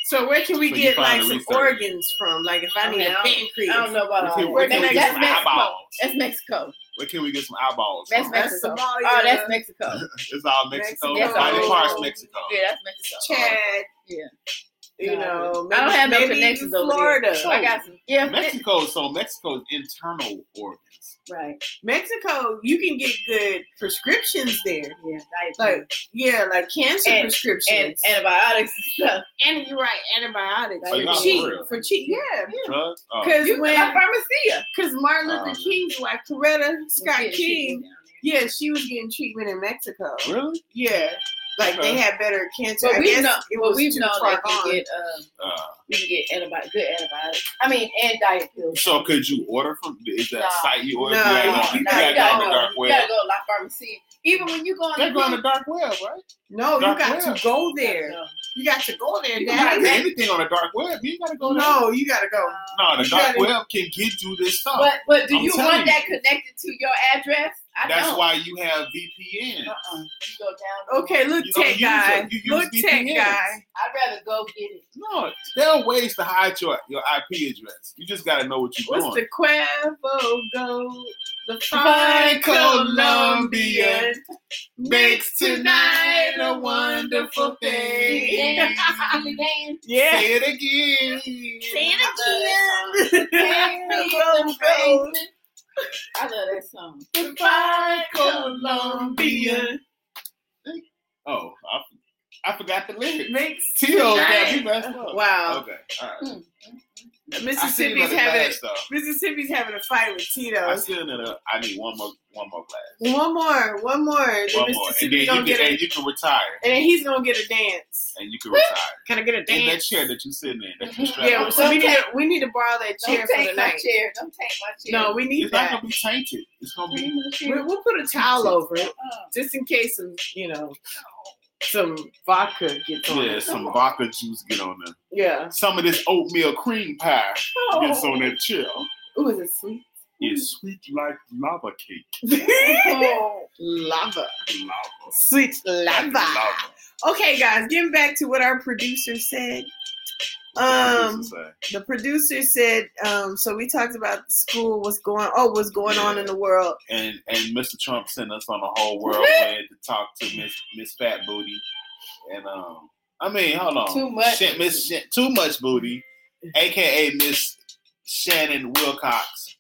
So where can we So get like some research. organs from? Like if I need Okay, a I don't- pancreas. I don't know about all that. where can we That's get Mexico. That's Mexico. Where can we get some eyeballs? That's from? Mexico. That's Somalia. Oh, that's Mexico. It's all Mexico. Mexico. Mighty parts Mexico. Yeah, that's Mexico. Chad. Yeah. You know, I don't have no maybe connections over Florida. there. I got some. Yeah, Mexico, so Mexico's internal organs. right. Mexico, you can get good prescriptions there. Yeah. Like yeah, like cancer And- prescriptions. and antibiotics and stuff. and you're right, antibiotics Oh, for cheap. for? For cheap, yeah. Drugs? Oh. Because You when got pharmacia. because Martin Luther um, Oh, King's wife, Coretta Scott King, was down there. yeah, she was getting treatment in Mexico. really? Yeah, like they Okay. had better cancer. But I we've guess known, it well, was we've known that we gone. get, um, Uh, we can get antibiotics, good antibiotics. I mean, and diet pills. so could you order from? Is that No. site you order? No, you gotta, you go- gotta you gotta go on gotta the go. dark You web. gotta go to La Pharmacie. Even when you go on They the go on the dark web, right? No, you got web. to go there. You got to go there, You can Dad. do anything on the dark web. You gotta go there. No, you got to go. No, the You dark gotta- web can get you this stuff. But but do I'm you want you. that connected to your address? I That's don't. why you have VPN. Uh-uh. You go down. Okay, look, You tech guy. You use Look, tech guy. I'd rather go get it. No, there are ways to hide your, your IP address. You just gotta know what you're What's doing. the Quavo Gold? The Fine fine Colombian Colombian makes tonight a wonderful thing. Dance, really dance. Yeah. Say it again. Say it again. Dance, Gold. I love that song. The fine Colombian Oh, I, I forgot the lyrics. makes Tito got tonight. me messed up. Wow. Okay, all right. Hmm. I see Mississippi's having bad a. Mississippi's having a fight with Tito. I Tito's. still need a. I need one more, one more glass. One more, one more. Then One more, and then you can, get a, and you can retire, and then he's gonna get a dance. and you can retire Can I get a dance? in that chair that you're sitting in. That you mm-hmm. strapped Yeah, on. so we need to, we need to borrow that Don't chair for take the my night. chair. Don't take my chair. No, we need it's not gonna be tainted. It's gonna be. Mm-hmm. We, we'll put a towel over it Oh. just in case some, you know, some vodka gets on Yeah, it. some vodka juice get on there. Yeah. Some of this oatmeal cream pie gets on that chair. Oh. Ooh, is it sweet? It's mm. sweet like lava cake. Oh. lava. Lava. Sweet Like lava. Okay, guys, getting back to what our producer said. Um, What's it say? the producer said, um, so we talked about school, what's going, oh, what's going on in the world. and and Mr. Trump sent us on a whole world to talk to Miss Miss Fat Booty, and um, I mean, hold on, Too much. Shan- Miss Shan- Too Much Booty, aka Miss Shannon Wilcox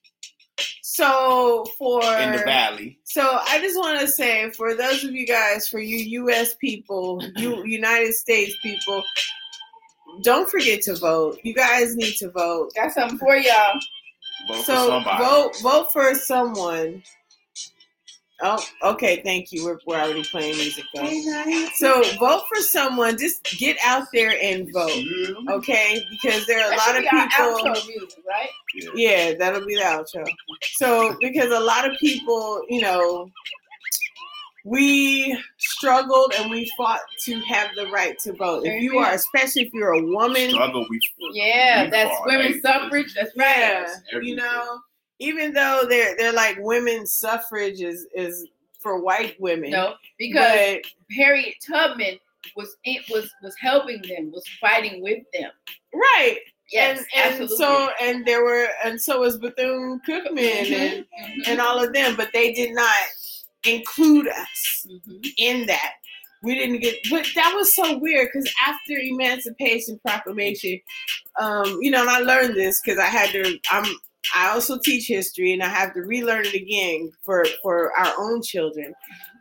So for in the Valley. So I just want to say, for those of you guys, for you U.S. people, you United States people, don't forget to vote. You guys need to vote. Got something for y'all. Vote So somebody. vote vote for someone Oh, okay. Thank you. We're, we're already playing music though. Hey. So vote for someone. Just get out there and vote. Okay, because there are a That lot of be our people. outro music, right? Yeah, that'll be the outro. So, because a lot of people, you know, we struggled and we fought to have the right to vote. If you are, especially if you're a woman, Struggle. We Yeah, We that's fought, women's suffrage. That's right. yeah, you know, even though they're they're like women's suffrage is is for white women, No, because but Harriet Tubman was it was was helping them, was fighting with them. right, Yes, and, and absolutely. so and there were and so was Bethune Cookman and Mhm, and all of them, but they did not include us. mhm. in that. We didn't get, but that was so weird because after Emancipation Proclamation, um, you know, and I learned this because I had to. I'm. I also teach history, and I have to relearn it again for for our own children.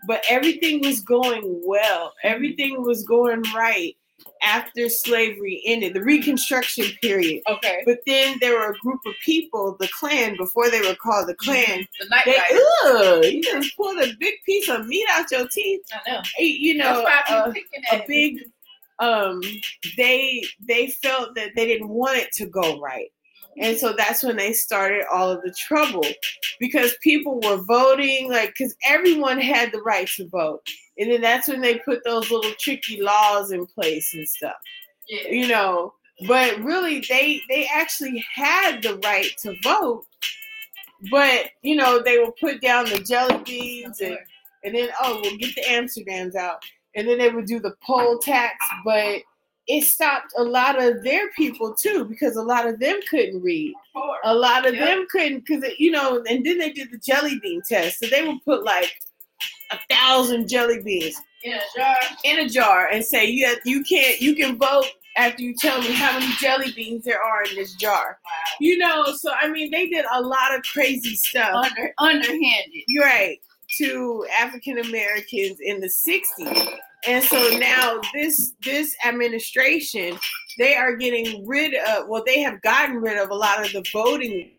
But everything was going well. Everything was going right after slavery ended, the Reconstruction period. Okay. But then there were a group of people, the Klan, before they were called the Klan. The night They, ugh, you just pulled a big piece of meat out your teeth. I know. You know, That's why I uh, a big um they they felt that they didn't want it to go right and so that's when they started all of the trouble because people were voting like because everyone had the right to vote. And then that's when they put those little tricky laws in place and stuff Yeah. you know. But really they they actually had the right to vote but you know they would put down the jelly beans and and then oh we'll get the amsterdams out. And then they would do the poll tax but it stopped a lot of their people too because a lot of them couldn't read a lot of Yep. them couldn't because you know and then they did the jelly bean test so they would put like a thousand jelly beans In a jar. in a jar and say you have, you can't you can vote after you tell me how many jelly beans there are in this jar you know so i mean they did a lot of crazy stuff Under underhanded. you're right to African Americans in the 60s. And so now this this administration, they are getting rid of well, they have gotten rid of a lot of the voting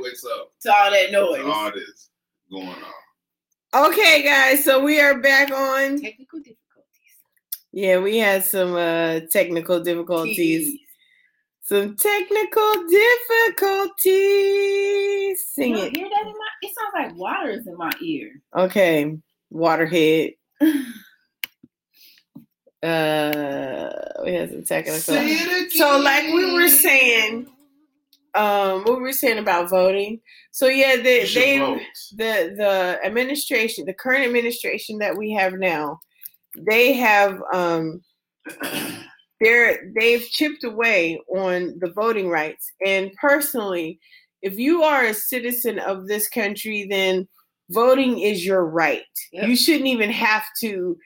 wakes up to all that to noise. all this going on. Okay, guys, so we are back on. Technical difficulties. Yeah, we had some uh technical difficulties. Keys. Some technical difficulties. Sing You it. hear that in my? It sounds like water is in my ear. Okay, Waterhead. Uh, we had some technical. Say it again. So, like we were saying, um, what we were saying about voting. So yeah, You they they vote. the the administration, the current administration that we have now, they have um they're they've chipped away on the voting rights. And personally, if you are a citizen of this country, then voting is your right. Yep. You shouldn't even have to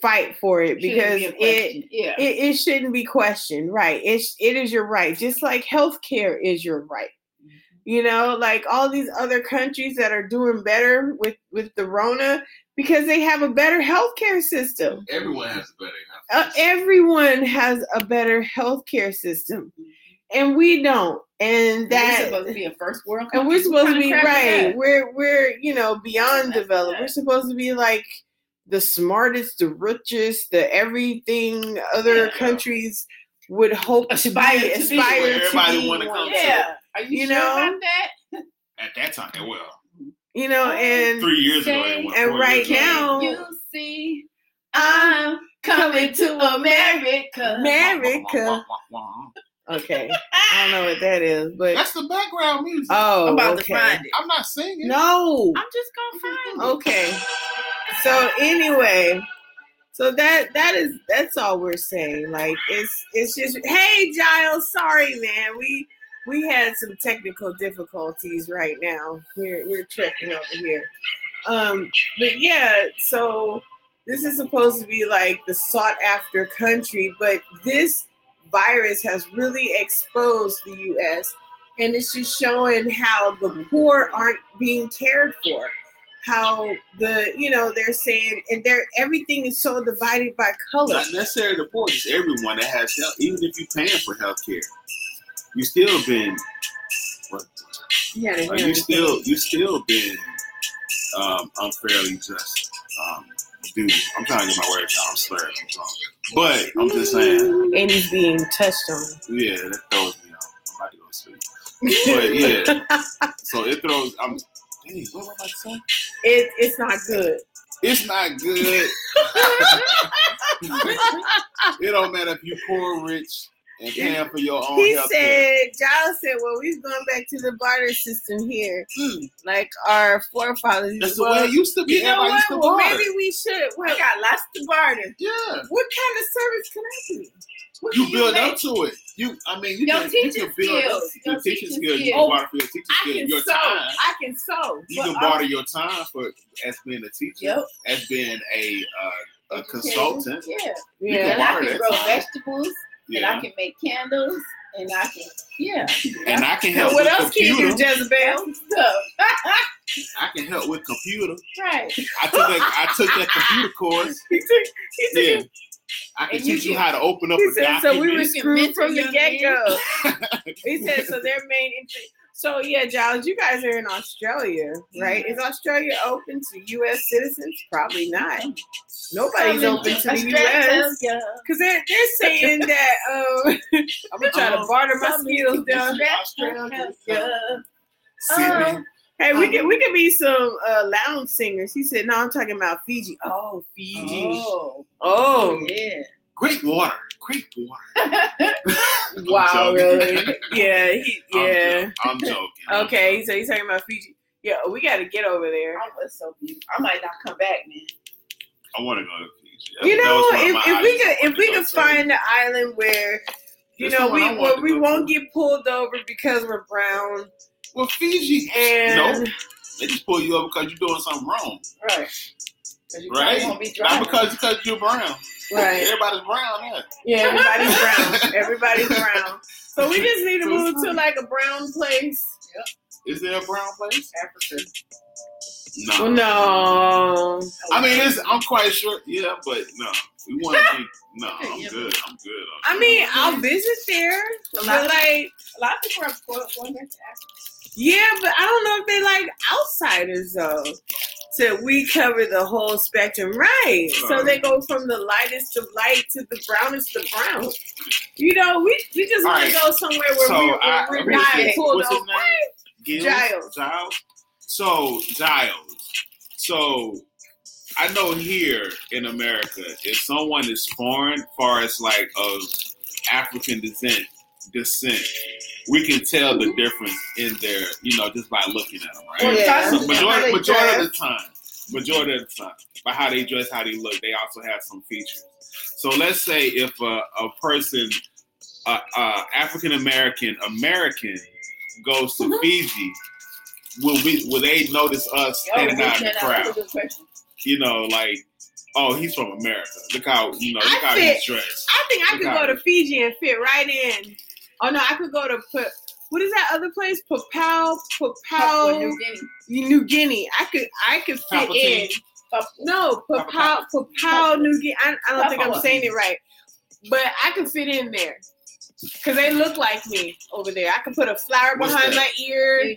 fight for it because be it yeah. it, it shouldn't be questioned right? It's it is your right. Just like healthcare is your right. You know like all these other countries that are doing better with with the rona because they have a better healthcare system. Everyone has a better uh, health. everyone has a better healthcare system. And we don't. And we're that supposed to be a first world and we're supposed to be of crap is right we're we're you know beyond That's developed. Good. we're supposed to be like the smartest the richest the everything other Yeah. countries would hope Aspire to be to be. aspire Where to everybody be wanna one. come to. Yeah. Are you, You sure know? about that? At that time, well, you know and three years ago, Say- they and right now- You see, I'm coming to America. America okay. I don't know what that is but That's the background music. oh I'm about okay. to find it. I'm not singing. no. I'm just gonna find it. okay. So anyway. So that that is that's all we're saying. Like it's it's just hey giles sorry man. We we had some technical difficulties right now. We're we're trekking over here. Um but yeah so this is supposed to be like the sought after country but this virus has really exposed the us and it's just showing how the poor aren't being cared for how the you know they're saying and they're everything is so divided by color Not necessarily the poor, just everyone that has health. Even if you're paying for health care, you still been. What, yeah, you still you still been um, unfairly just. Um, dude, I'm trying to get my words out. I'm slurring. I'm drunk. But I'm just saying, and he's being touched on yeah, that throws me off. I'm about to go sleep. But yeah, so it throws. I'm. Dang, what was I about to say? it, it's not good It's not good. it don't matter if you poor, rich, and paying for your own he health care. said giles said well we're going back to the barter system here like our forefathers That's the way it used to be. you know Everybody what used to well barter. maybe we should well, I got lots to barter. Yeah, what kind of service can i do What you build make? up to it. You, I mean, you Your can, you can build up your Your teaching teaching skills. You skills. can barter for your teaching skills. Your sew time. i can sew You can I'm- barter your time for as being a teacher, Yep. as being a uh, a consultant. Yeah. You yeah can And I can grow time. vegetables, and I can make candles, and I can, yeah. and I can Now, help what with else can you do computer. jezebel stuff. I can help with computer. right. I took that. I took that computer course. he took he took Yeah, I can And you teach you can- how to open up a said, so we were document. screwed from the get go. Yeah. He said, so their main interest. So yeah, Giles, you guys are in Australia, right? Is Australia open to U.S. citizens? Probably not. Nobody's open to the U.S. because they're they're saying that. Um, I'm gonna try to Um, barter my skills down. Sydney. Hey, we could we could be some uh, lounge singers. He said, no, I'm talking about Fiji. Oh, Fiji. Oh, Oh, yeah. Great water. Great water. I'm wow, joking. really? Yeah, he, I'm yeah. joking. I'm joking. Okay, so he's talking about Fiji. Yeah, we got to get over there. Oh, that's so beautiful. I might not come back, man. I want to go to Fiji. You know, was one of if, if we could if we could find an island where you This know we one I wanted where we won't to. get pulled over because we're brown Well, Fiji. and no, they just pull you up because you're doing something wrong, Right. 'Cause you right? won't be Not because because you're brown. right. Everybody's brown. Yeah. Yeah, everybody's brown. Everybody's brown. So we just need to move to like a brown place. Yep. Is there a brown place? Africa. No. No. I mean, it's, I'm quite sure. Yeah, but no. We want to be. No, I'm Yeah. good. I'm good. I mean, I'll visit there, but like, A lot of people are going going back to Africa. Yeah, but I don't know if they like outsiders though. So we cover the whole spectrum, right? So they go from the lightest of light to the brownest of brown. You know, we, we just want Alright. to go somewhere where So, we're, I- we're, not pulled name? Giles? Giles. Giles. So Giles. So I know here in America, if someone is foreign, far as like of African descent, descent, we can tell the difference in their, you know, just by looking at them, right? Yeah. So majority, majority of the time, majority of the time, by how they dress, how they look, they also have some features. So let's say if a, a person, uh, uh, African American American, goes to Mhm. Fiji, will we will they notice us standing out in the crowd? You know, like, oh, he's from America. Look how you know, look I how fit- he's dressed. I think I could go to Fiji and fit right in. Oh no, I could go to put. What is that other place? Papua, Papua Papua, New Guinea. New Guinea. I could, I could fit Palpatine. in. Papua- No, Papua, Papua. Papua New Guinea. I, I don't think I'm saying it right, but I could fit in there because they look like me over there. I could put a flower What's behind that? my ear.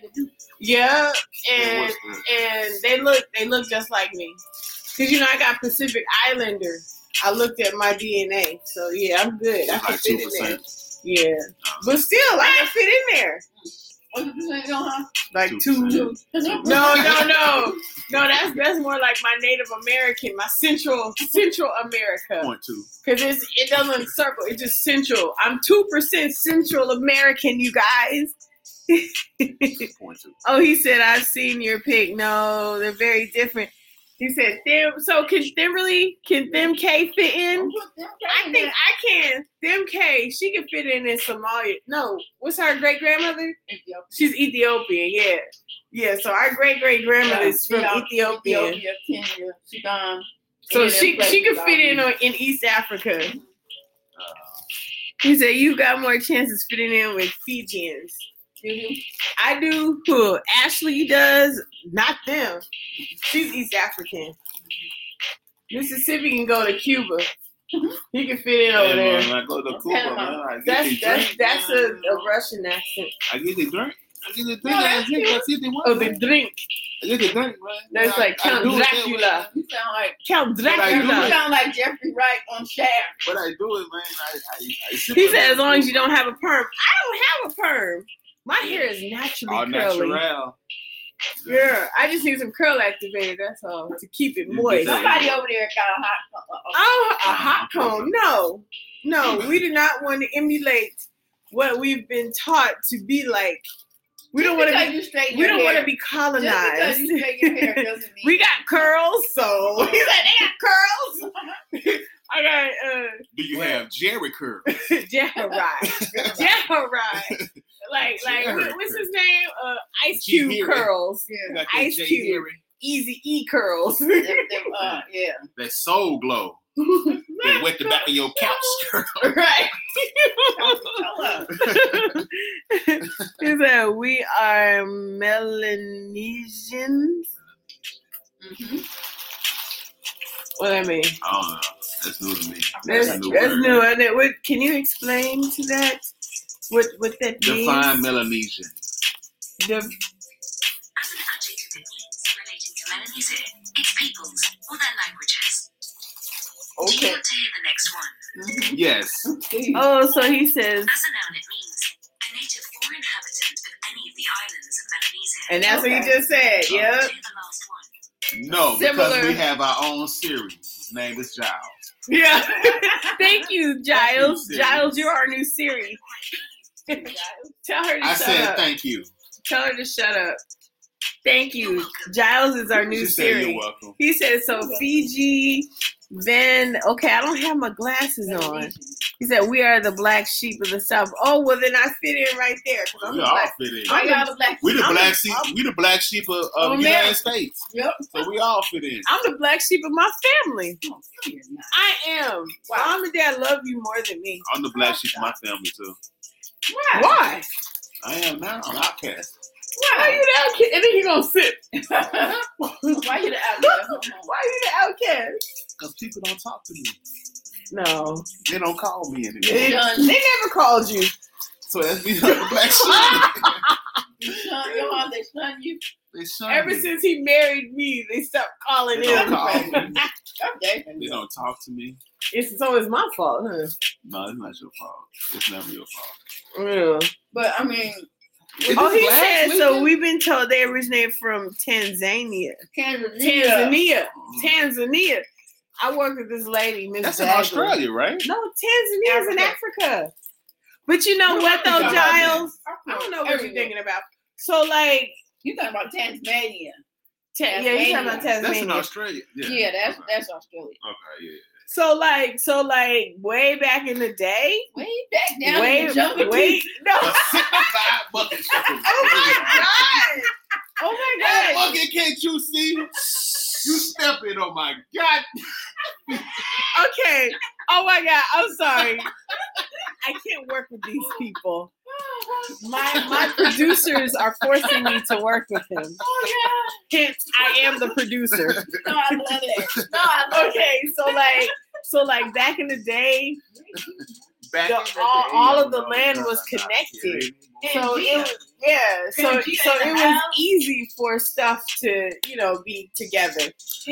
Yeah, and What's and they look, they look just like me. Cause you know I got Pacific Islander. I looked at my DNA, so yeah, I'm good. I can fit two in there. Percent. Yeah, but still, I can fit in there. What you saying, huh? Like Two two. percent. No, no, no, no. That's that's more like my Native American, my Central Central America, Point two. because it's it doesn't circle. It's just Central. I'm two percent Central American, you guys. Point two. Oh, he said I've seen your pic. No, they're very different. He said, them, so can them really, can them K fit in? I think I can. MK, she can fit in in Somalia. No, what's her great grandmother? She's Ethiopian, yeah. Yeah, so our great great grandmother is from Ethiopia. Ethiopia, Kenya, Sudan. So Any of them she she could fit in on, in East Africa. He said you got more chances fitting in with Fijians. Mhm. I do. Who Ashley does? Not them. She's East African. Mississippi can go to Cuba. He can fit in over there. man, I go to Cuba, man, I get That's they that's drink, that's a, a Russian accent. I get the drink. I get the drink. No, I drink. cute. I see the one. Oh, the drink. I get the drink, man. That's I- like I Count do Dracula. You sound like Count But I do you sound like Jeffrey Wright on Shaft. But I do it, man. I, I, I He said as long as you don't have a perm. I don't have a perm. My hair is naturally all curly. natural. Yeah, I just need some curl activator. That's all to keep it moist. Somebody over there got a hot. Uh, uh, Oh, a hot comb? No, no. We do not want to emulate what we've been taught to be like. We don't want to be. You straighten We your don't want to be Just colonized. you your hair mean we got curls, so he said they got curls. I got uh, Do you have Jheri curl? Jerry, Jerry, like like what- what's his name? Uh, Ice G. Cube curls, Yeah. Ice J. Cube. Easy E curls. Them- them, uh, yeah. That Soul Glo. That wet the back of your couch curl. right. Hello. he said we are Melanesians. Mhm. What I mean? I don't know. That's new to me. That's, a new that's new. isn't it? What, can you explain to that? What what that Define means? Melanesian. The, as an adjective it means relating to Melanesia, its peoples, or their languages. Do you okay. want to hear the next one? Yes. Oh, so he says, As a noun, it means a native or inhabitant of any of the islands of Melanesia. and that's what Okay. he just said. Do Yep. the last one. No, Similar. because we have our own series. His name is Giles. Yeah. Thank you, Giles. Giles, you're our new Siri. Tell her to shut up. I shut said up. thank you. Tell her to shut up. Thank you. Giles is our new She said you're welcome. He said so Fiji, then okay, I don't have my glasses on. He said we are the black sheep of the south. Oh well then I fit in right there. 'cause I'm We all black. fit in. I got a black. We the I'm- black sheep. I'm- We the black sheep of, of Oh, the man. United States. Yep. So we all fit in. I'm the black sheep of my family. Oh, no, you're not. I am. Wow. Mom and dad love you more than me. I'm the black sheep of my family too. Why? Why? I am now. I'm outcast. Why are you the outcast? And then you gonna sit. Why you the outcast? Why are you the outcast? Because people don't talk to me. No. They don't call me They, anymore. they never called you. So that's me. I'm the black sheep. You son, your mom, they son you. They shun Ever me. since he married me, they stopped calling They don't him. call me. Okay. They don't talk to me. it's so it's my fault, huh? No, it's not your fault. It's never your fault. Yeah. But I mean, Oh, he Last said so. We've been told they originated from Tanzania. Tanzania. Tanzania. Mhm. Tanzania. I work with this lady, Miss That's in Australia, right? No, Tanzania is in Africa. But you know What what though, Giles? I don't know what you're thinking about. So like, You talking about Tasmania? ta- yeah, you're talking about Tasmania. That's in Australia. Yeah, Yeah, that's okay. that's Australia. okay. Yeah. So like, so like, way back in the day, Way back down way, in the jungle. way, no. A simplified bucket. Oh my god! Oh my That god! bucket, can't you see? You stepping on oh my god. Okay. Oh my god! I'm sorry. I can't work with these people. My my producers are forcing me to work with him. Oh Hence, I am the producer. No, I love it. No, I love it. Okay, so like, so like back in the day, Back The- in the all- day, all of the land no, was no, no, connected. so it was yeah, so so it was easy for stuff to you know be together.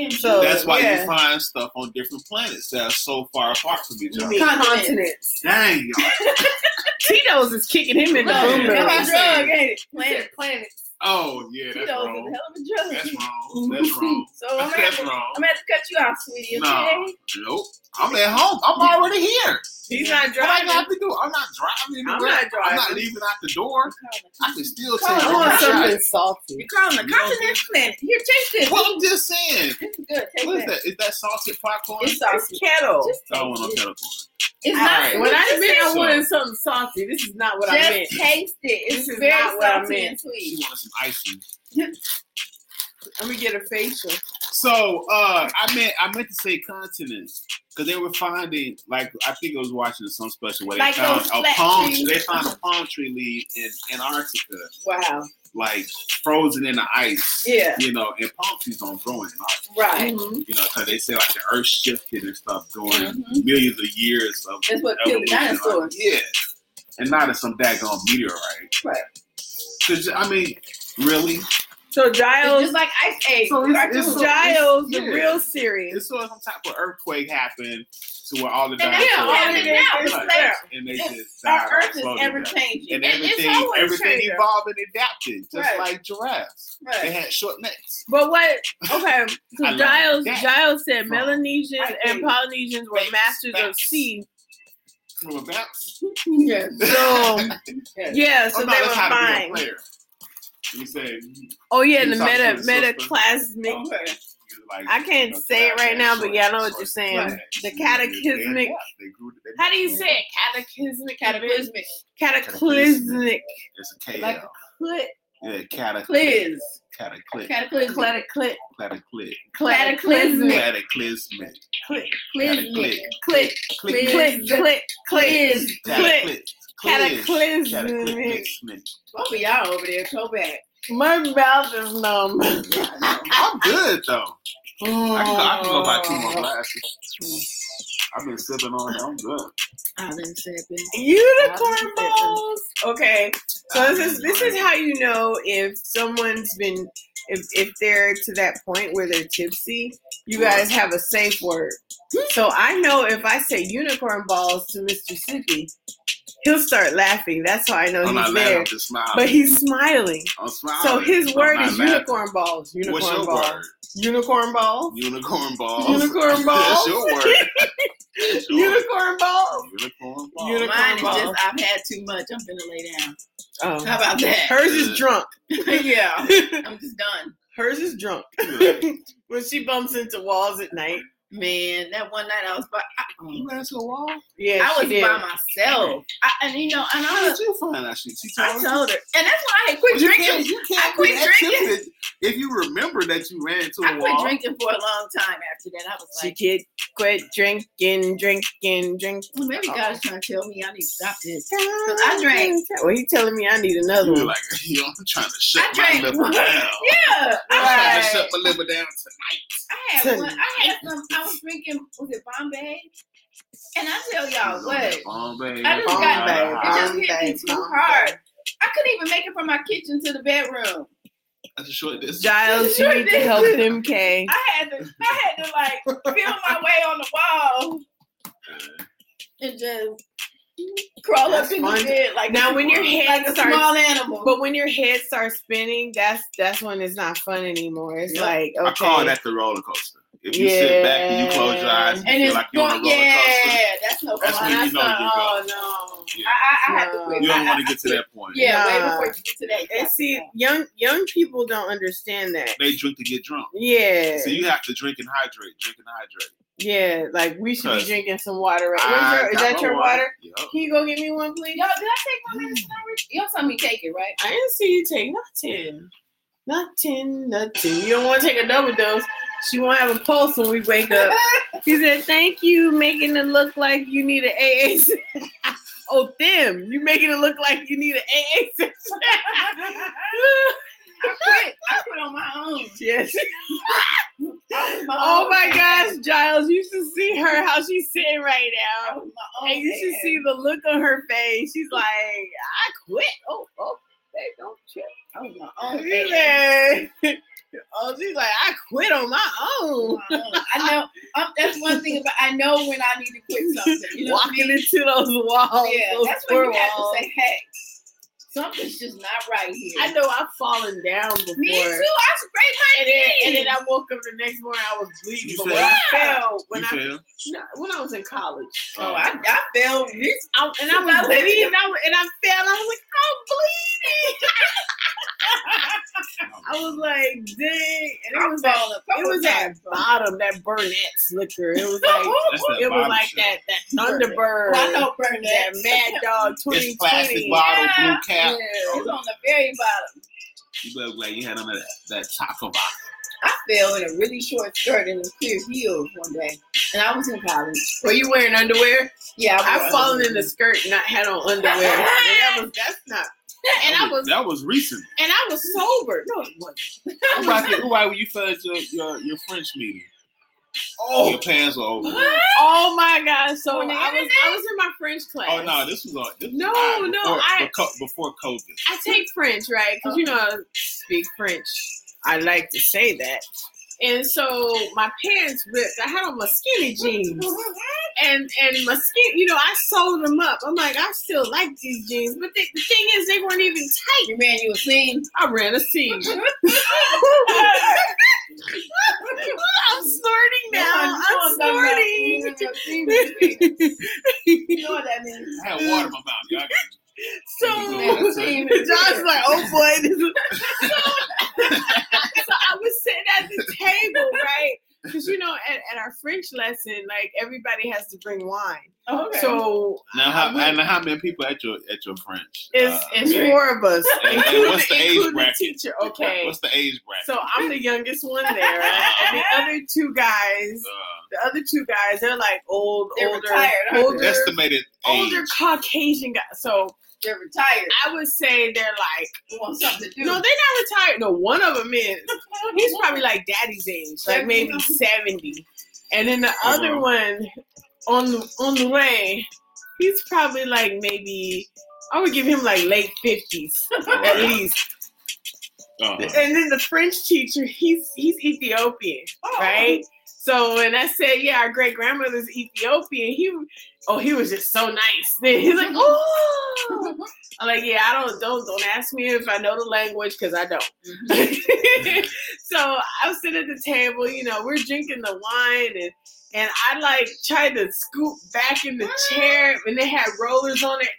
So That's why yeah. you find stuff on different planets that are so far apart from each You other. mean Continents. continents? Dang, y'all. Tito's is kicking him in the No, that's room. drug, ain't it? Planet, planet. Oh, yeah, that's Tito's is a hell wrong. of a drug. That's wrong. That's wrong. So I'm gonna, have to, wrong. I'm gonna have to cut you off, sweetie. No, Okay? nope. I'm at home. I'm already here. He's not What I driving. got to do? I'm not driving I'm anywhere. not I'm not leaving out the door. I can still Come take I on, want something salty. You're calling the You don't continent planet. Here, taste this. Well, I'm just saying. This is good. Take What is that. that? Is that salted popcorn? It's It's kettle. Just I don't want no kettle corn. It's All not. right. When I just meant I wanted something salty, this is not what I meant. just taste it. It's This is very not what I salty meant. and She sweet. wanted some icing. Let me get a facial. So uh, I meant I meant to say continents because they were finding like I think I was watching some special where they Like found a palm trees. they found a palm tree leaf in Antarctica Wow. like frozen in the ice. Yeah. You know, and palm trees don't grow in Antarctica. Right. Mhm. You know, because they say like the Earth shifted and stuff during Mhm. millions of years of That's what killed the dinosaurs. Yeah, and not as some daggone meteorite. Right. Because I mean, really, So It's Giles, just like Ice Age. So it's- cartoon. it's so- Giles, the yeah. real serious. This was of some type of earthquake happened to where all the And that's dinosaurs what happening now. It's Right. and they just our died, Earth is ever changing. and And it's everything always everything changing. evolved and adapted, just Right. like giraffes. They had short necks. But what? Okay, so Giles. Giles said From- Melanesians and Polynesians were Facts, masters of sea. From a bounce. Yes. So Yes. yeah, so oh, no, they were how to be a fine. Player. You said Oh yeah, the talking meta-metaclasmic. Okay. like I can't you know, say it right short- now, but yeah, I know what you're saying. short- The they- cataclysmic. They, they grew, they, How do you say it? Cataclysmic. Cataclysmic. Cataclysmic. It's a KL. Like Clit. yeah, cataclysmic. Pliz. Cataclysmic. Cataclysmic. Cataclysmic. Cataclysmic. Cataclysmic. Cataclysmic. Clit. Cataclysmic. Clit. Click. Clit. Clit. Clit. Clit. Cataclysmic. Cataclysmic. Cataclysmic. Both of y'all over there, go back. My mouth is numb. I'm good though. I can, go, I can go buy two more glasses. I've been sipping on it. I'm good. I didn't say it. Unicorn balls. Okay, so this is this is how you know if someone's been if if they're to that point where they're tipsy. You guys have a safe word. Hmm? So I know if I say unicorn balls to Mr. Sippy, he'll start laughing. That's how I know I'm not he's laughing. there. I'm just smiling. But he's smiling. I'm smiling. So his I'm word is laughing. unicorn balls. Unicorn What's your balls. word? Unicorn balls. Unicorn balls. Unicorn balls. That's your word. That's your. Unicorn balls. Unicorn balls. Unicorn Mine is just I've had too much. I'm gonna lay down. Oh. How about that? Hers is drunk. yeah. I'm just done. Hers is drunk. when she bumps into walls at night. Man, that one night I was by I, oh. You ran to a wall? Yeah, I was did. by myself. I, and you know, and I, did you find that shit? She I told you? told her. And that's why I had quit Well, you drinking. can't, you can't I quit drinking. tempted If you remember that you ran to a I wall, I quit wall, drinking for a long time after that. I was She like, kid quit drinking, drinking, drinking. well, maybe God's trying to tell me I need to stop this. I drank. Well, he telling me I need another were one. like, yo, I'm trying to shut I my drank. liver down. Yeah. I'm trying to shut my liver down tonight. I had one. I had some. I was drinking. Was it Bombay? And I tell y'all what. Bombay. I just got Bombay, it just hit me too Bombay. hard. I couldn't even make it from my kitchen to the bedroom. That's a short distance. Giles, you need to help them, Kay. I had to, I had to like feel my way on the wall and just crawl That's up in fun. the bed like Now, when your head like a starts- small animal. But when your head starts spinning, that's that's when it's not fun anymore. It's Yep. like okay, I call that the roller coaster. If you sit back and you close your eyes and, and you feel like you're on a going, roller yeah, that's no That's fun. when you That's know not- you oh no, Yeah. I, I, I had to quit. you don't want to get to that point. Yeah, way before you get to that. And see, young young people don't understand that. They drink to get drunk. Yeah, So you have to drink and hydrate, drink and hydrate. yeah. Like we should be drinking some water. Right? Your, is that your water? Yup. Can you go get me one, please? Yo, did I take my medicine already? Y'all saw me take it, right? I didn't see you take nothing. Nothing, nothing. You don't want to take a double dose. She won't have a pulse when we wake up. He said, "Thank you, making it look like you need an AA." oh, them! You making it look like you need an AA. session. I quit. I quit on my own. yes. My Oh own my gosh, Giles! You should see her how she's sitting right now, was my own and you should man. see the look on her face. She's like, "I quit." Oh, oh, don't chill. I was my own She's man. oh, she's like, "I quit on my own." Own. I know. Um, that's one thing about. I know when I need to quit something. You know what I Walking mean? into those walls, Yeah, those that's when you have to say, "Hey, something's just not right here." I know I've fallen down before. Me too. I scraped my And then, knee. and then I woke up the next morning. I was bleeding. You But fell? when I fell, when You I feel? no, when I was in college, oh, I, I fell. This I, and I was bleeding, and I, was- and I fell. I was like, I'm bleeding. I was like, dang, and it was that, falling. it was that bottom, that Burnett slicker. It was like, it was like shit. that, that Thunderbird, I know Burnett. that Mad Dog This 2020. plastic bottle, blue Yeah. It's on the very bottom. You better be like you had on that, that taco box. I fell in a really short skirt and a clear heels one day, and I was in college. Were you wearing underwear? Yeah, I I've fallen in the skirt and not had on underwear. And that was that's not. And I was that was recent. and I was sober. No, it wasn't. Who about, the- who about when you fell at your, your, your French meeting? Oh, Your pants were over. oh my god! So I was I was in my French class. Oh no, this was on. This was No, live no, before, I- before COVID. I take French, right? Because you know I speak French. I like to say that. And so my pants ripped. I had on my skinny jeans. And and my skin, you know, I sewed them up. I'm like, I still like these jeans. But the, the thing is, they weren't even tight. You ran you a scene. I ran a seam. I'm snorting now. I'm snorting. You know what that means? I had water in my mouth. Y'all So Ran a seam. John's like, oh boy. This is... so I was sitting at the table, right? Because you know, at, at our French lesson, like everybody has to bring wine. Okay. So Now, how, I would- and how many people at your at your French? it's, Uh, it's okay. four of us, And- and including, what's the age including the teacher. Okay. What's the age bracket? So I'm the youngest one there, right? and the other two guys, uh, the other two guys, they're like old, They're older, retired, older, estimated older age. Caucasian guys. So They're retired. I would say they're like, You want something to do? no, they're not retired. No, one of them is. He's probably like daddy's age, like maybe seventy, and then the other Uh-huh. one on on the way, he's probably like maybe I would give him like late fifties at least. Uh, And then the French teacher, he's he's Ethiopian, Oh. right? So when I said, yeah, our great grandmother's Ethiopian, he oh he was just so nice. Then he's like, oh, I'm like, yeah, I don't don't don't ask me if I know the language because I don't. so I was sitting at the table, you know, we're drinking the wine and and I like tried to scoop back in the chair and they had rollers on it.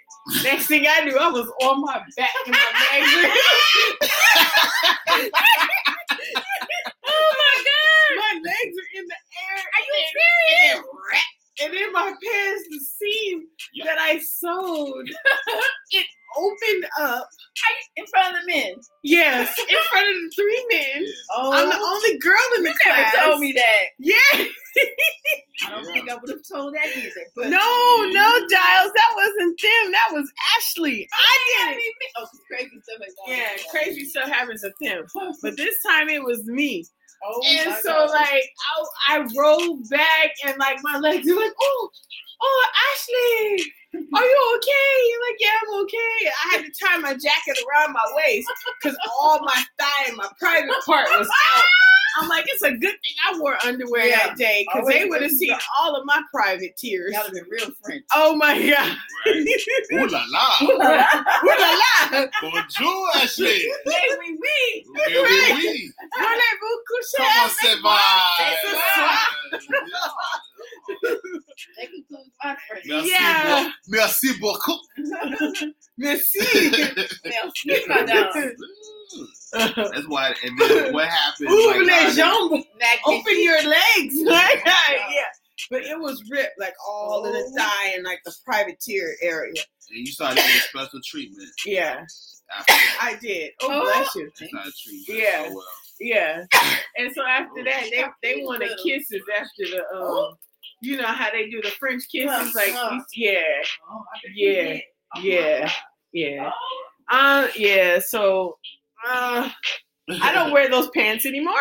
Next thing I knew, I was on my back in my were- oh my god! My legs are in the air. Are you serious? And then my pants, the seam that I sewed, it opened up. in front of the men. Yes, in front of the three men. Oh, I'm the only girl in the you class. never told me that. Yeah. I don't think I would have told that either. But No, no, Giles, that wasn't them. That was Ashley. Oh I did it. Oh, crazy stuff like that. Yeah, crazy stuff happens with them. But this time it was me. Oh and so gosh. like I, I rolled back and like my legs are like, oh, oh Ashley, are you okay? You're like, yeah, I'm okay. I had to tie my jacket around my waist because all my thigh and my private part was out. I'm like, it's a good thing I wore underwear Yeah. that day because they would have seen stuff. all of my private tears. Y'all have been real French. Oh my god. Ooh la la. Ooh la la. Bonjour, Ashley. Oui, oui, oui. Oui, oui, oui. Voulez-vous coucher Comment avec ça moi va? ce soir? They conclude my French. Merci, Yeah. beau- merci beaucoup. Merci. Merci, madame. That's why. And then what happened? Ouvre like, les jambes. Magnifique. Open your legs. yeah. But it was ripped, like all of the Oh. thigh and like the private tier area. And you started getting special treatment Yeah, after. I did. Oh, Oh. bless you. You started Yeah. so well. Yeah. And so after that, they they wanted kisses after the um. You know how they do the French kisses, like yeah, Oh, Yeah. Oh, yeah, yeah. Oh, Uh, yeah. So, uh, I don't wear those pants anymore.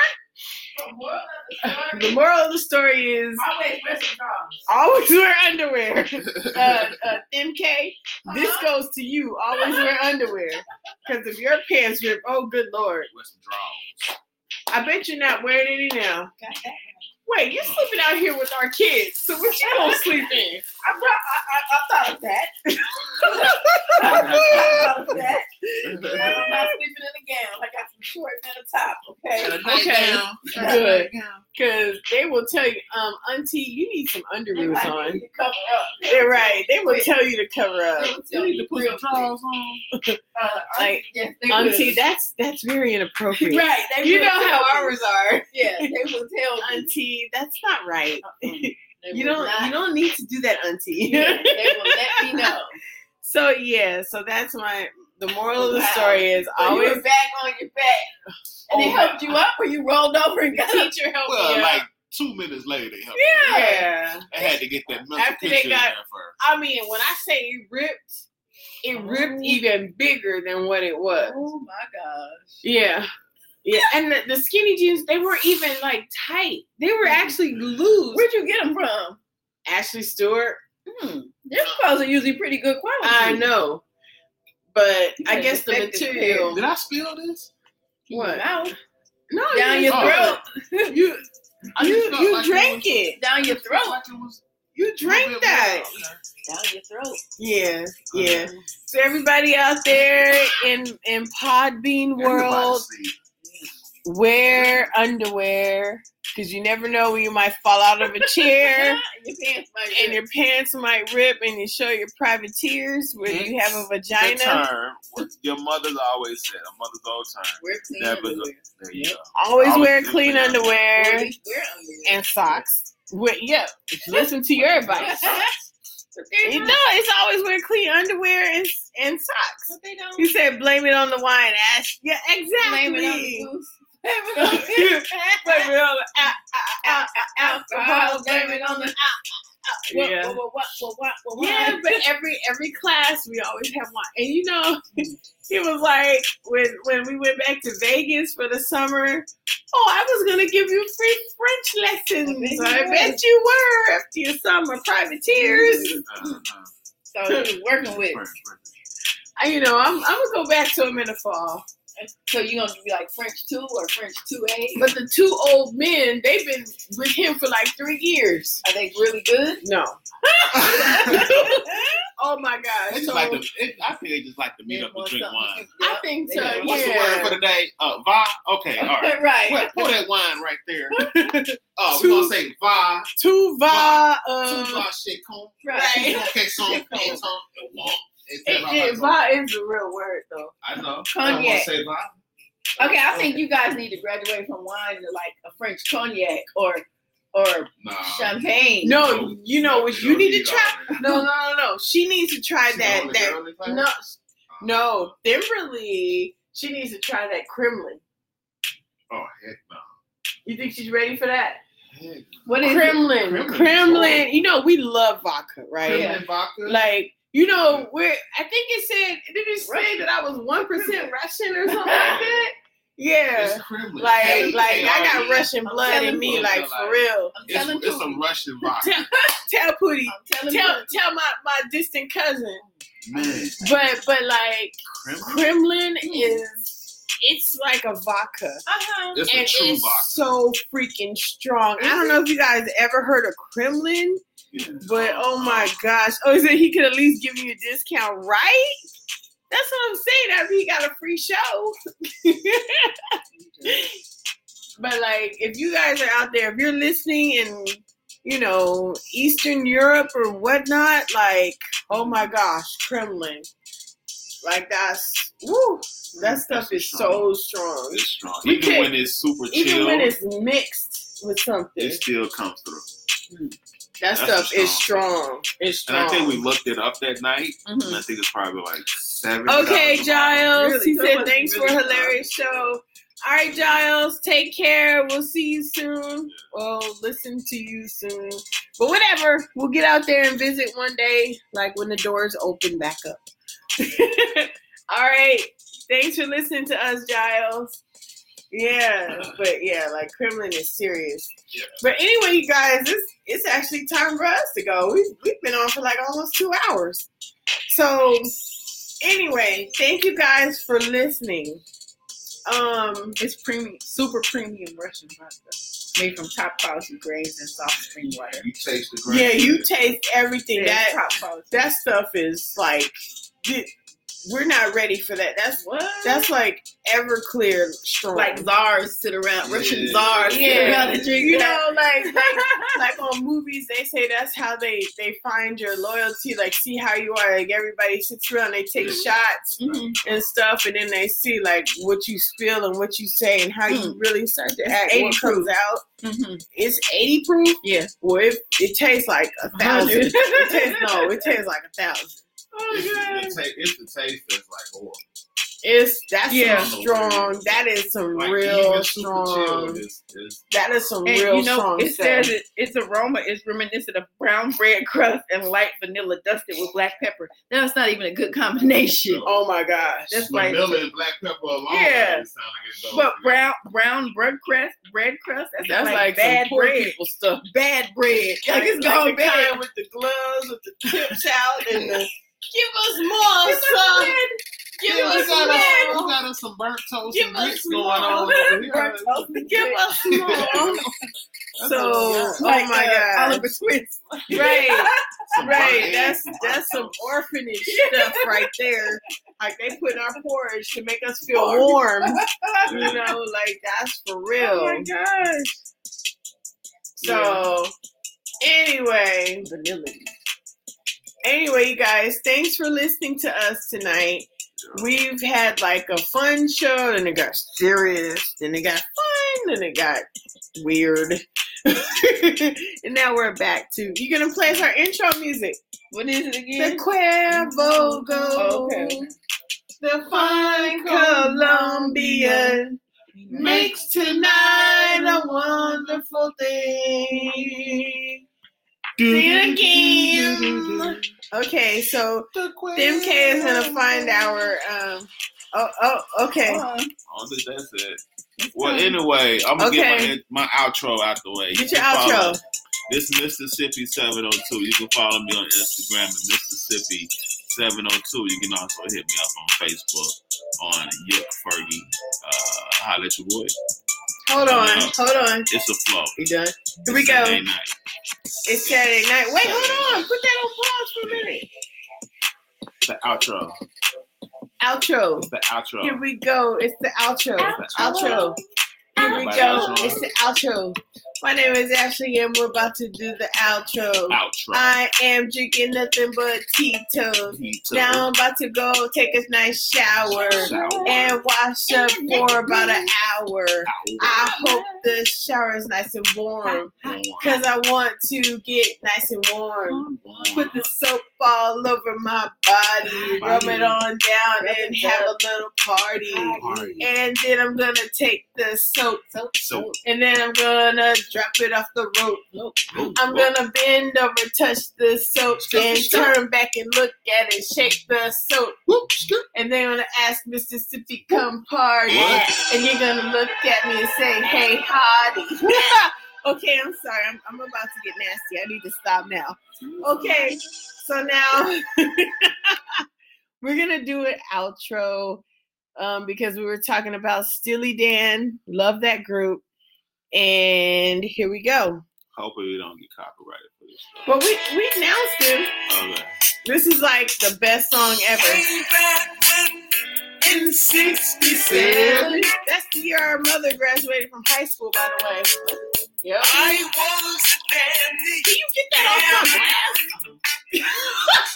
the moral of the story, The moral of the story is Always wear always wear underwear. Uh, uh, MK, this Uh-huh. goes to you. Always wear underwear. Because if your pants rip, oh, good lord. With some draws. I bet you're not wearing any now. Got that. Wait, you're sleeping out here with our kids. So what you gonna sleep in? I, brought, I, I, I thought of that. I thought of that. And I'm not sleeping in a gown. I got some shorts and a top. Okay. Okay. Good. Because they will tell you, um, Auntie, you need some underoos I on. need to cover up. They're right. They will tell you to cover up. You need to Put your some drawers on. quick. Uh, Like, yes, Auntie, will. that's that's very inappropriate. right. They You know how ours are. Yeah, they will tell. Auntie, that's not right. They You don't not- you don't need to do that, Auntie. Yeah, they will let me know. so yeah, so that's my the moral of the story is So you always were back on your back, and they Oh, helped you up, or you rolled over and got up. teacher helped Well, me like out. two minutes later, they helped Yeah. me. I had to get that mental After they got- in there first. I mean, when I say it ripped, it ripped Oh. even bigger than what it was. Oh my gosh! Yeah. Yeah, and the, the skinny jeans, they weren't even like tight. They were actually loose. Where'd you get them from? Ashley Stewart, Hmm. Their clothes are usually pretty good quality. I know. But I guess the material. Did I spill this? What? Mouth. No, Down you your Oh. throat. You I you, just you like drank it. it. Down your throat. like was You a little drank that. Down your throat. Yeah, yeah. Uh-huh. So everybody out there in in Podbean world, Everybody see. Wear underwear because you never know when you might fall out of a chair your pants might and your pants might rip and you show your private tears where you have a The vagina. term, what your mother's always said, a mother's old term. wear clean Never underwear. There you go. Always Always wear clean clean Or underwear wear underwear. and socks. Wait, yeah, listen to your advice. But You not- know, it's always wear clean underwear and, and socks. But they don't. You said blame it on the wine, Ash. Yeah, exactly. Blame it on the goose. Blame on the Blame it on the ah, ah, ah, ah, alcohol. Blame on the. What, Yeah. what, what, what, what, what, what, what? Yeah, but every every class we always have one. And you know, he was like when when we went back to Vegas for the summer. Oh, I was gonna give you free French lessons. I bet I you bet you were after your summer privateers. Uh-huh. So you working with. Right. I, you know, I'm I'm gonna go back to him in the fall. So you gonna be like French two or French two A? But the two old men, they've been with him for like three years. Are they really good? No. Oh my They God. just So, like to, it, I think they just like to meet up and drink something wine. to- I think so, got- What's the word for today? day? Uh, va? Okay, all right. right. Wait, pour that wine right there. Oh, Two- we're going to say va. two va, Tout uh, va chez con. Right. Okay, son, et son, et bon. It, it, va, va is a real word though. I know. Cognac. I want to say va. Okay, I think you guys need to graduate from wine to like a French cognac or or No. champagne. No, you know what you don't need to try. No, no, no, no. She needs to try She that. the only That girl no, class? no. Kimberly, she needs to try that Kremlin. Oh, heck no. You think she's ready for that? Heck What is? Kremlin, Kremlin. Kremlin. You know we love vodka, no. right? Yeah. Kremlin vodka? Like you know, we're. I think it said. Did it say that I was one percent Russian or something like that? Yeah. It's Like, like I got Russian blood in me, like like- for real. I'm It's, telling it's some Russian vodka. Tell, tell Pootie, tell tell my my distant cousin. Man, But but like Kremlin. Kremlin is it's like a vodka. Uh-huh. It's a and true it's vodka. so freaking strong. I don't know if you guys ever heard of Kremlin, Yeah. But oh my gosh. Oh, so he could at least give you a discount, right? That's what I'm saying. After he got a free show. but like if you guys are out there, if you're listening in, you know, Eastern Europe or whatnot, like, oh my gosh, Kremlin. Like that's woo, that stuff is so strong. It's strong. We Even can't- when it's super chill. Even when it's mixed with something. it still comes through. Hmm. That That's stuff is strong. It's strong. And. I think we looked it up that night, and Mhm. I think it's probably like seven. Okay, Giles. Really? He So said wasn't thanks for really a hilarious show. All right, Giles. Take care. We'll see you soon. We'll listen to you soon. But whatever. We'll get out there and visit one day, like when the doors open back up. All right. Thanks for listening to us, Giles. Yeah, but yeah, like Kremlin is serious. Yeah. But anyway, you guys, it's it's actually time for us to go. We've we've been on for like almost two hours. So anyway, thank you guys for listening. Um, It's premium, super premium Russian vodka, made from top quality grains and soft spring water. You taste the grain. yeah, you taste everything. Yeah, that top quality. that stuff is like, it- we're not ready for that. That's what? that's like Everclear strong. like czars sit around, Russian Yeah. czars sit Yeah. around and drink you that. know, like, like like on movies, they say that's how they they find your loyalty. Like, see how you are. Like everybody sits around, they take shots Mhm. and stuff, and then they see like what you spill and what you say and how you really start to act. 80 What comes out, Mhm. it's eighty proof. Yeah. Well, it, it tastes like a thousand. It tastes no, it tastes like a thousand. Oh, it's, the ta- it's the taste that's like, oh, It's that's Yeah. some strong. That is some like real even super chill. strong. It's, it's, That is some And real you know, strong it stuff. says it, its aroma is reminiscent of brown bread crust and light vanilla dusted with black pepper. That's not even a good combination. Oh my gosh. That's like, vanilla and black pepper alone. Yeah. sound like it but brown brown bread crust, bread crust. That's, That's like, like, bad some poor bread. people stuff. Bad bread. Like, it's like gone the bad. with the gloves with the tips out and the give us more, Give us son. bread. Give Yeah, we us got, more. us, we got us some burnt toast Give and grits going on over here. Burnt toast and Give us more. So, oh Like, my uh, god, Oliver Twist. right, some right. burnt That's that's some orphanage stuff right there. Like they put in our porridge to make us feel warm. You know, like that's for real. Oh my gosh. So, anyway, Vanilla. Anyway, you guys, thanks for listening to us tonight. We've had like a fun show, then it got serious, then it got fun, then it got weird. and now we're back to you're gonna play us our intro music. What is it The again? Cuervo Gold, Oh, okay. the fine Colombian makes tonight a wonderful day. Sing it again. Okay, so Them K is gonna find our um. Oh, oh, okay. I don't think that's it. Well, anyway, I'm gonna Okay. get my, my outro out the way. You Get your can follow- outro. This is Mississippi 702. You can follow me on Instagram at Mississippi 702. You can also hit me up on Facebook on Yip Fergie. Uh, holla at your boy. Hold on, hold on. It's a flow. You done? Here we go. Saturday night. It's Saturday night. Wait, hold on. Put that on pause for a minute. The outro. Outro. It's the outro. Here we go. It's the outro. It's the Outro. Here we go. It's the outro. My name is Ashley, and we're about to do the outro. Outro. I am drinking nothing but Tito's. Pizza. Now I'm about to go take a nice shower Shower. and wash up for about an hour. I hope the shower is nice and warm because I want to get nice and warm. Put the soap all over my body, rub it on down, and have a little party. Party. And then I'm gonna take the soap, So and then I'm gonna drop it off the rope. Nope, I'm nope. gonna bend over, touch the soap, then turn back and look at it, shake the soap. Whoop. And then when I ask Mississippi come party, What? and you're gonna look at me and say, "Hey, hottie." okay, I'm sorry. I'm, I'm about to get nasty. I need to stop now. Okay, so now we're gonna do an outro um, because we were talking about Steely Dan. Love that group, and here we go. Hopefully we don't get copyrighted for this. stuff. But we we announced it. Okay. This is like the best song ever. In '67. That's the year our mother graduated from high school, by the way. Yep. Can you get that off my glass?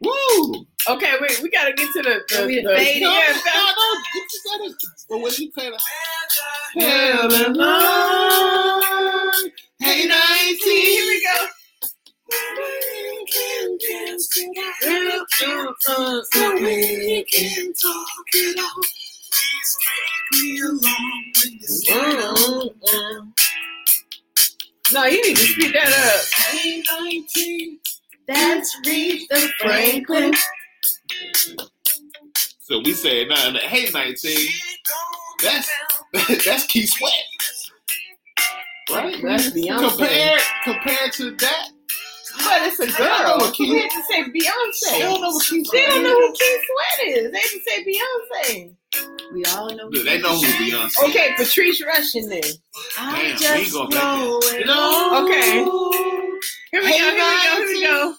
Woo! Okay, wait, we gotta get to the, the, Want me to the- fade it? yeah, no, fast- no, you just gotta. But when you play the Hell and on. Hey, 19. Here we go. Mm-hmm. No, you need to speed that up. 19 That's Rita Franklin. So we said, nah, nah, hey, 19. That's that's Keith Sweat. Right? That's Beyonce. Compared, compared to that, But it's a I don't know what We Keith- had to say Beyonce. they don't know what Keith They Sweat don't know who is. Keith Sweat is. They just say Beyonce. We all know. Look, They know who Beyonce Okay, Patrice Russian then. I Damn, we just gonna know it. it. No. Okay. Here we Hey, go, here we go, here we go.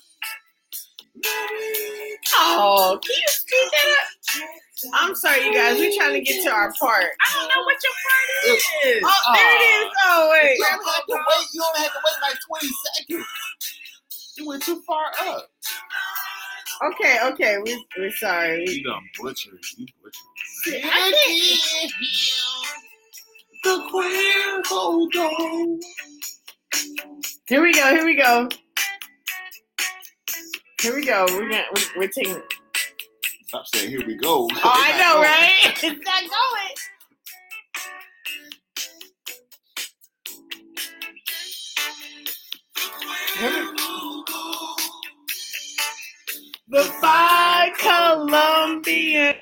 Oh, can you speed that up? I'm sorry, you guys. We're trying to get to our part. I don't know what your part is. Oh, there it is. Oh, wait. You only had to wait. You only had to wait like 20 seconds. You went too far up. Okay, okay. We, we're sorry. You done butchered. You butchered. I can't. The Cuervo Dome. Here we go. Here we go. Here we go. We're gonna. We're, we're taking. Stop saying here we go. Oh, I know, right? It's not going. The five Colombian.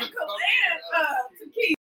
and Kalea uh, to.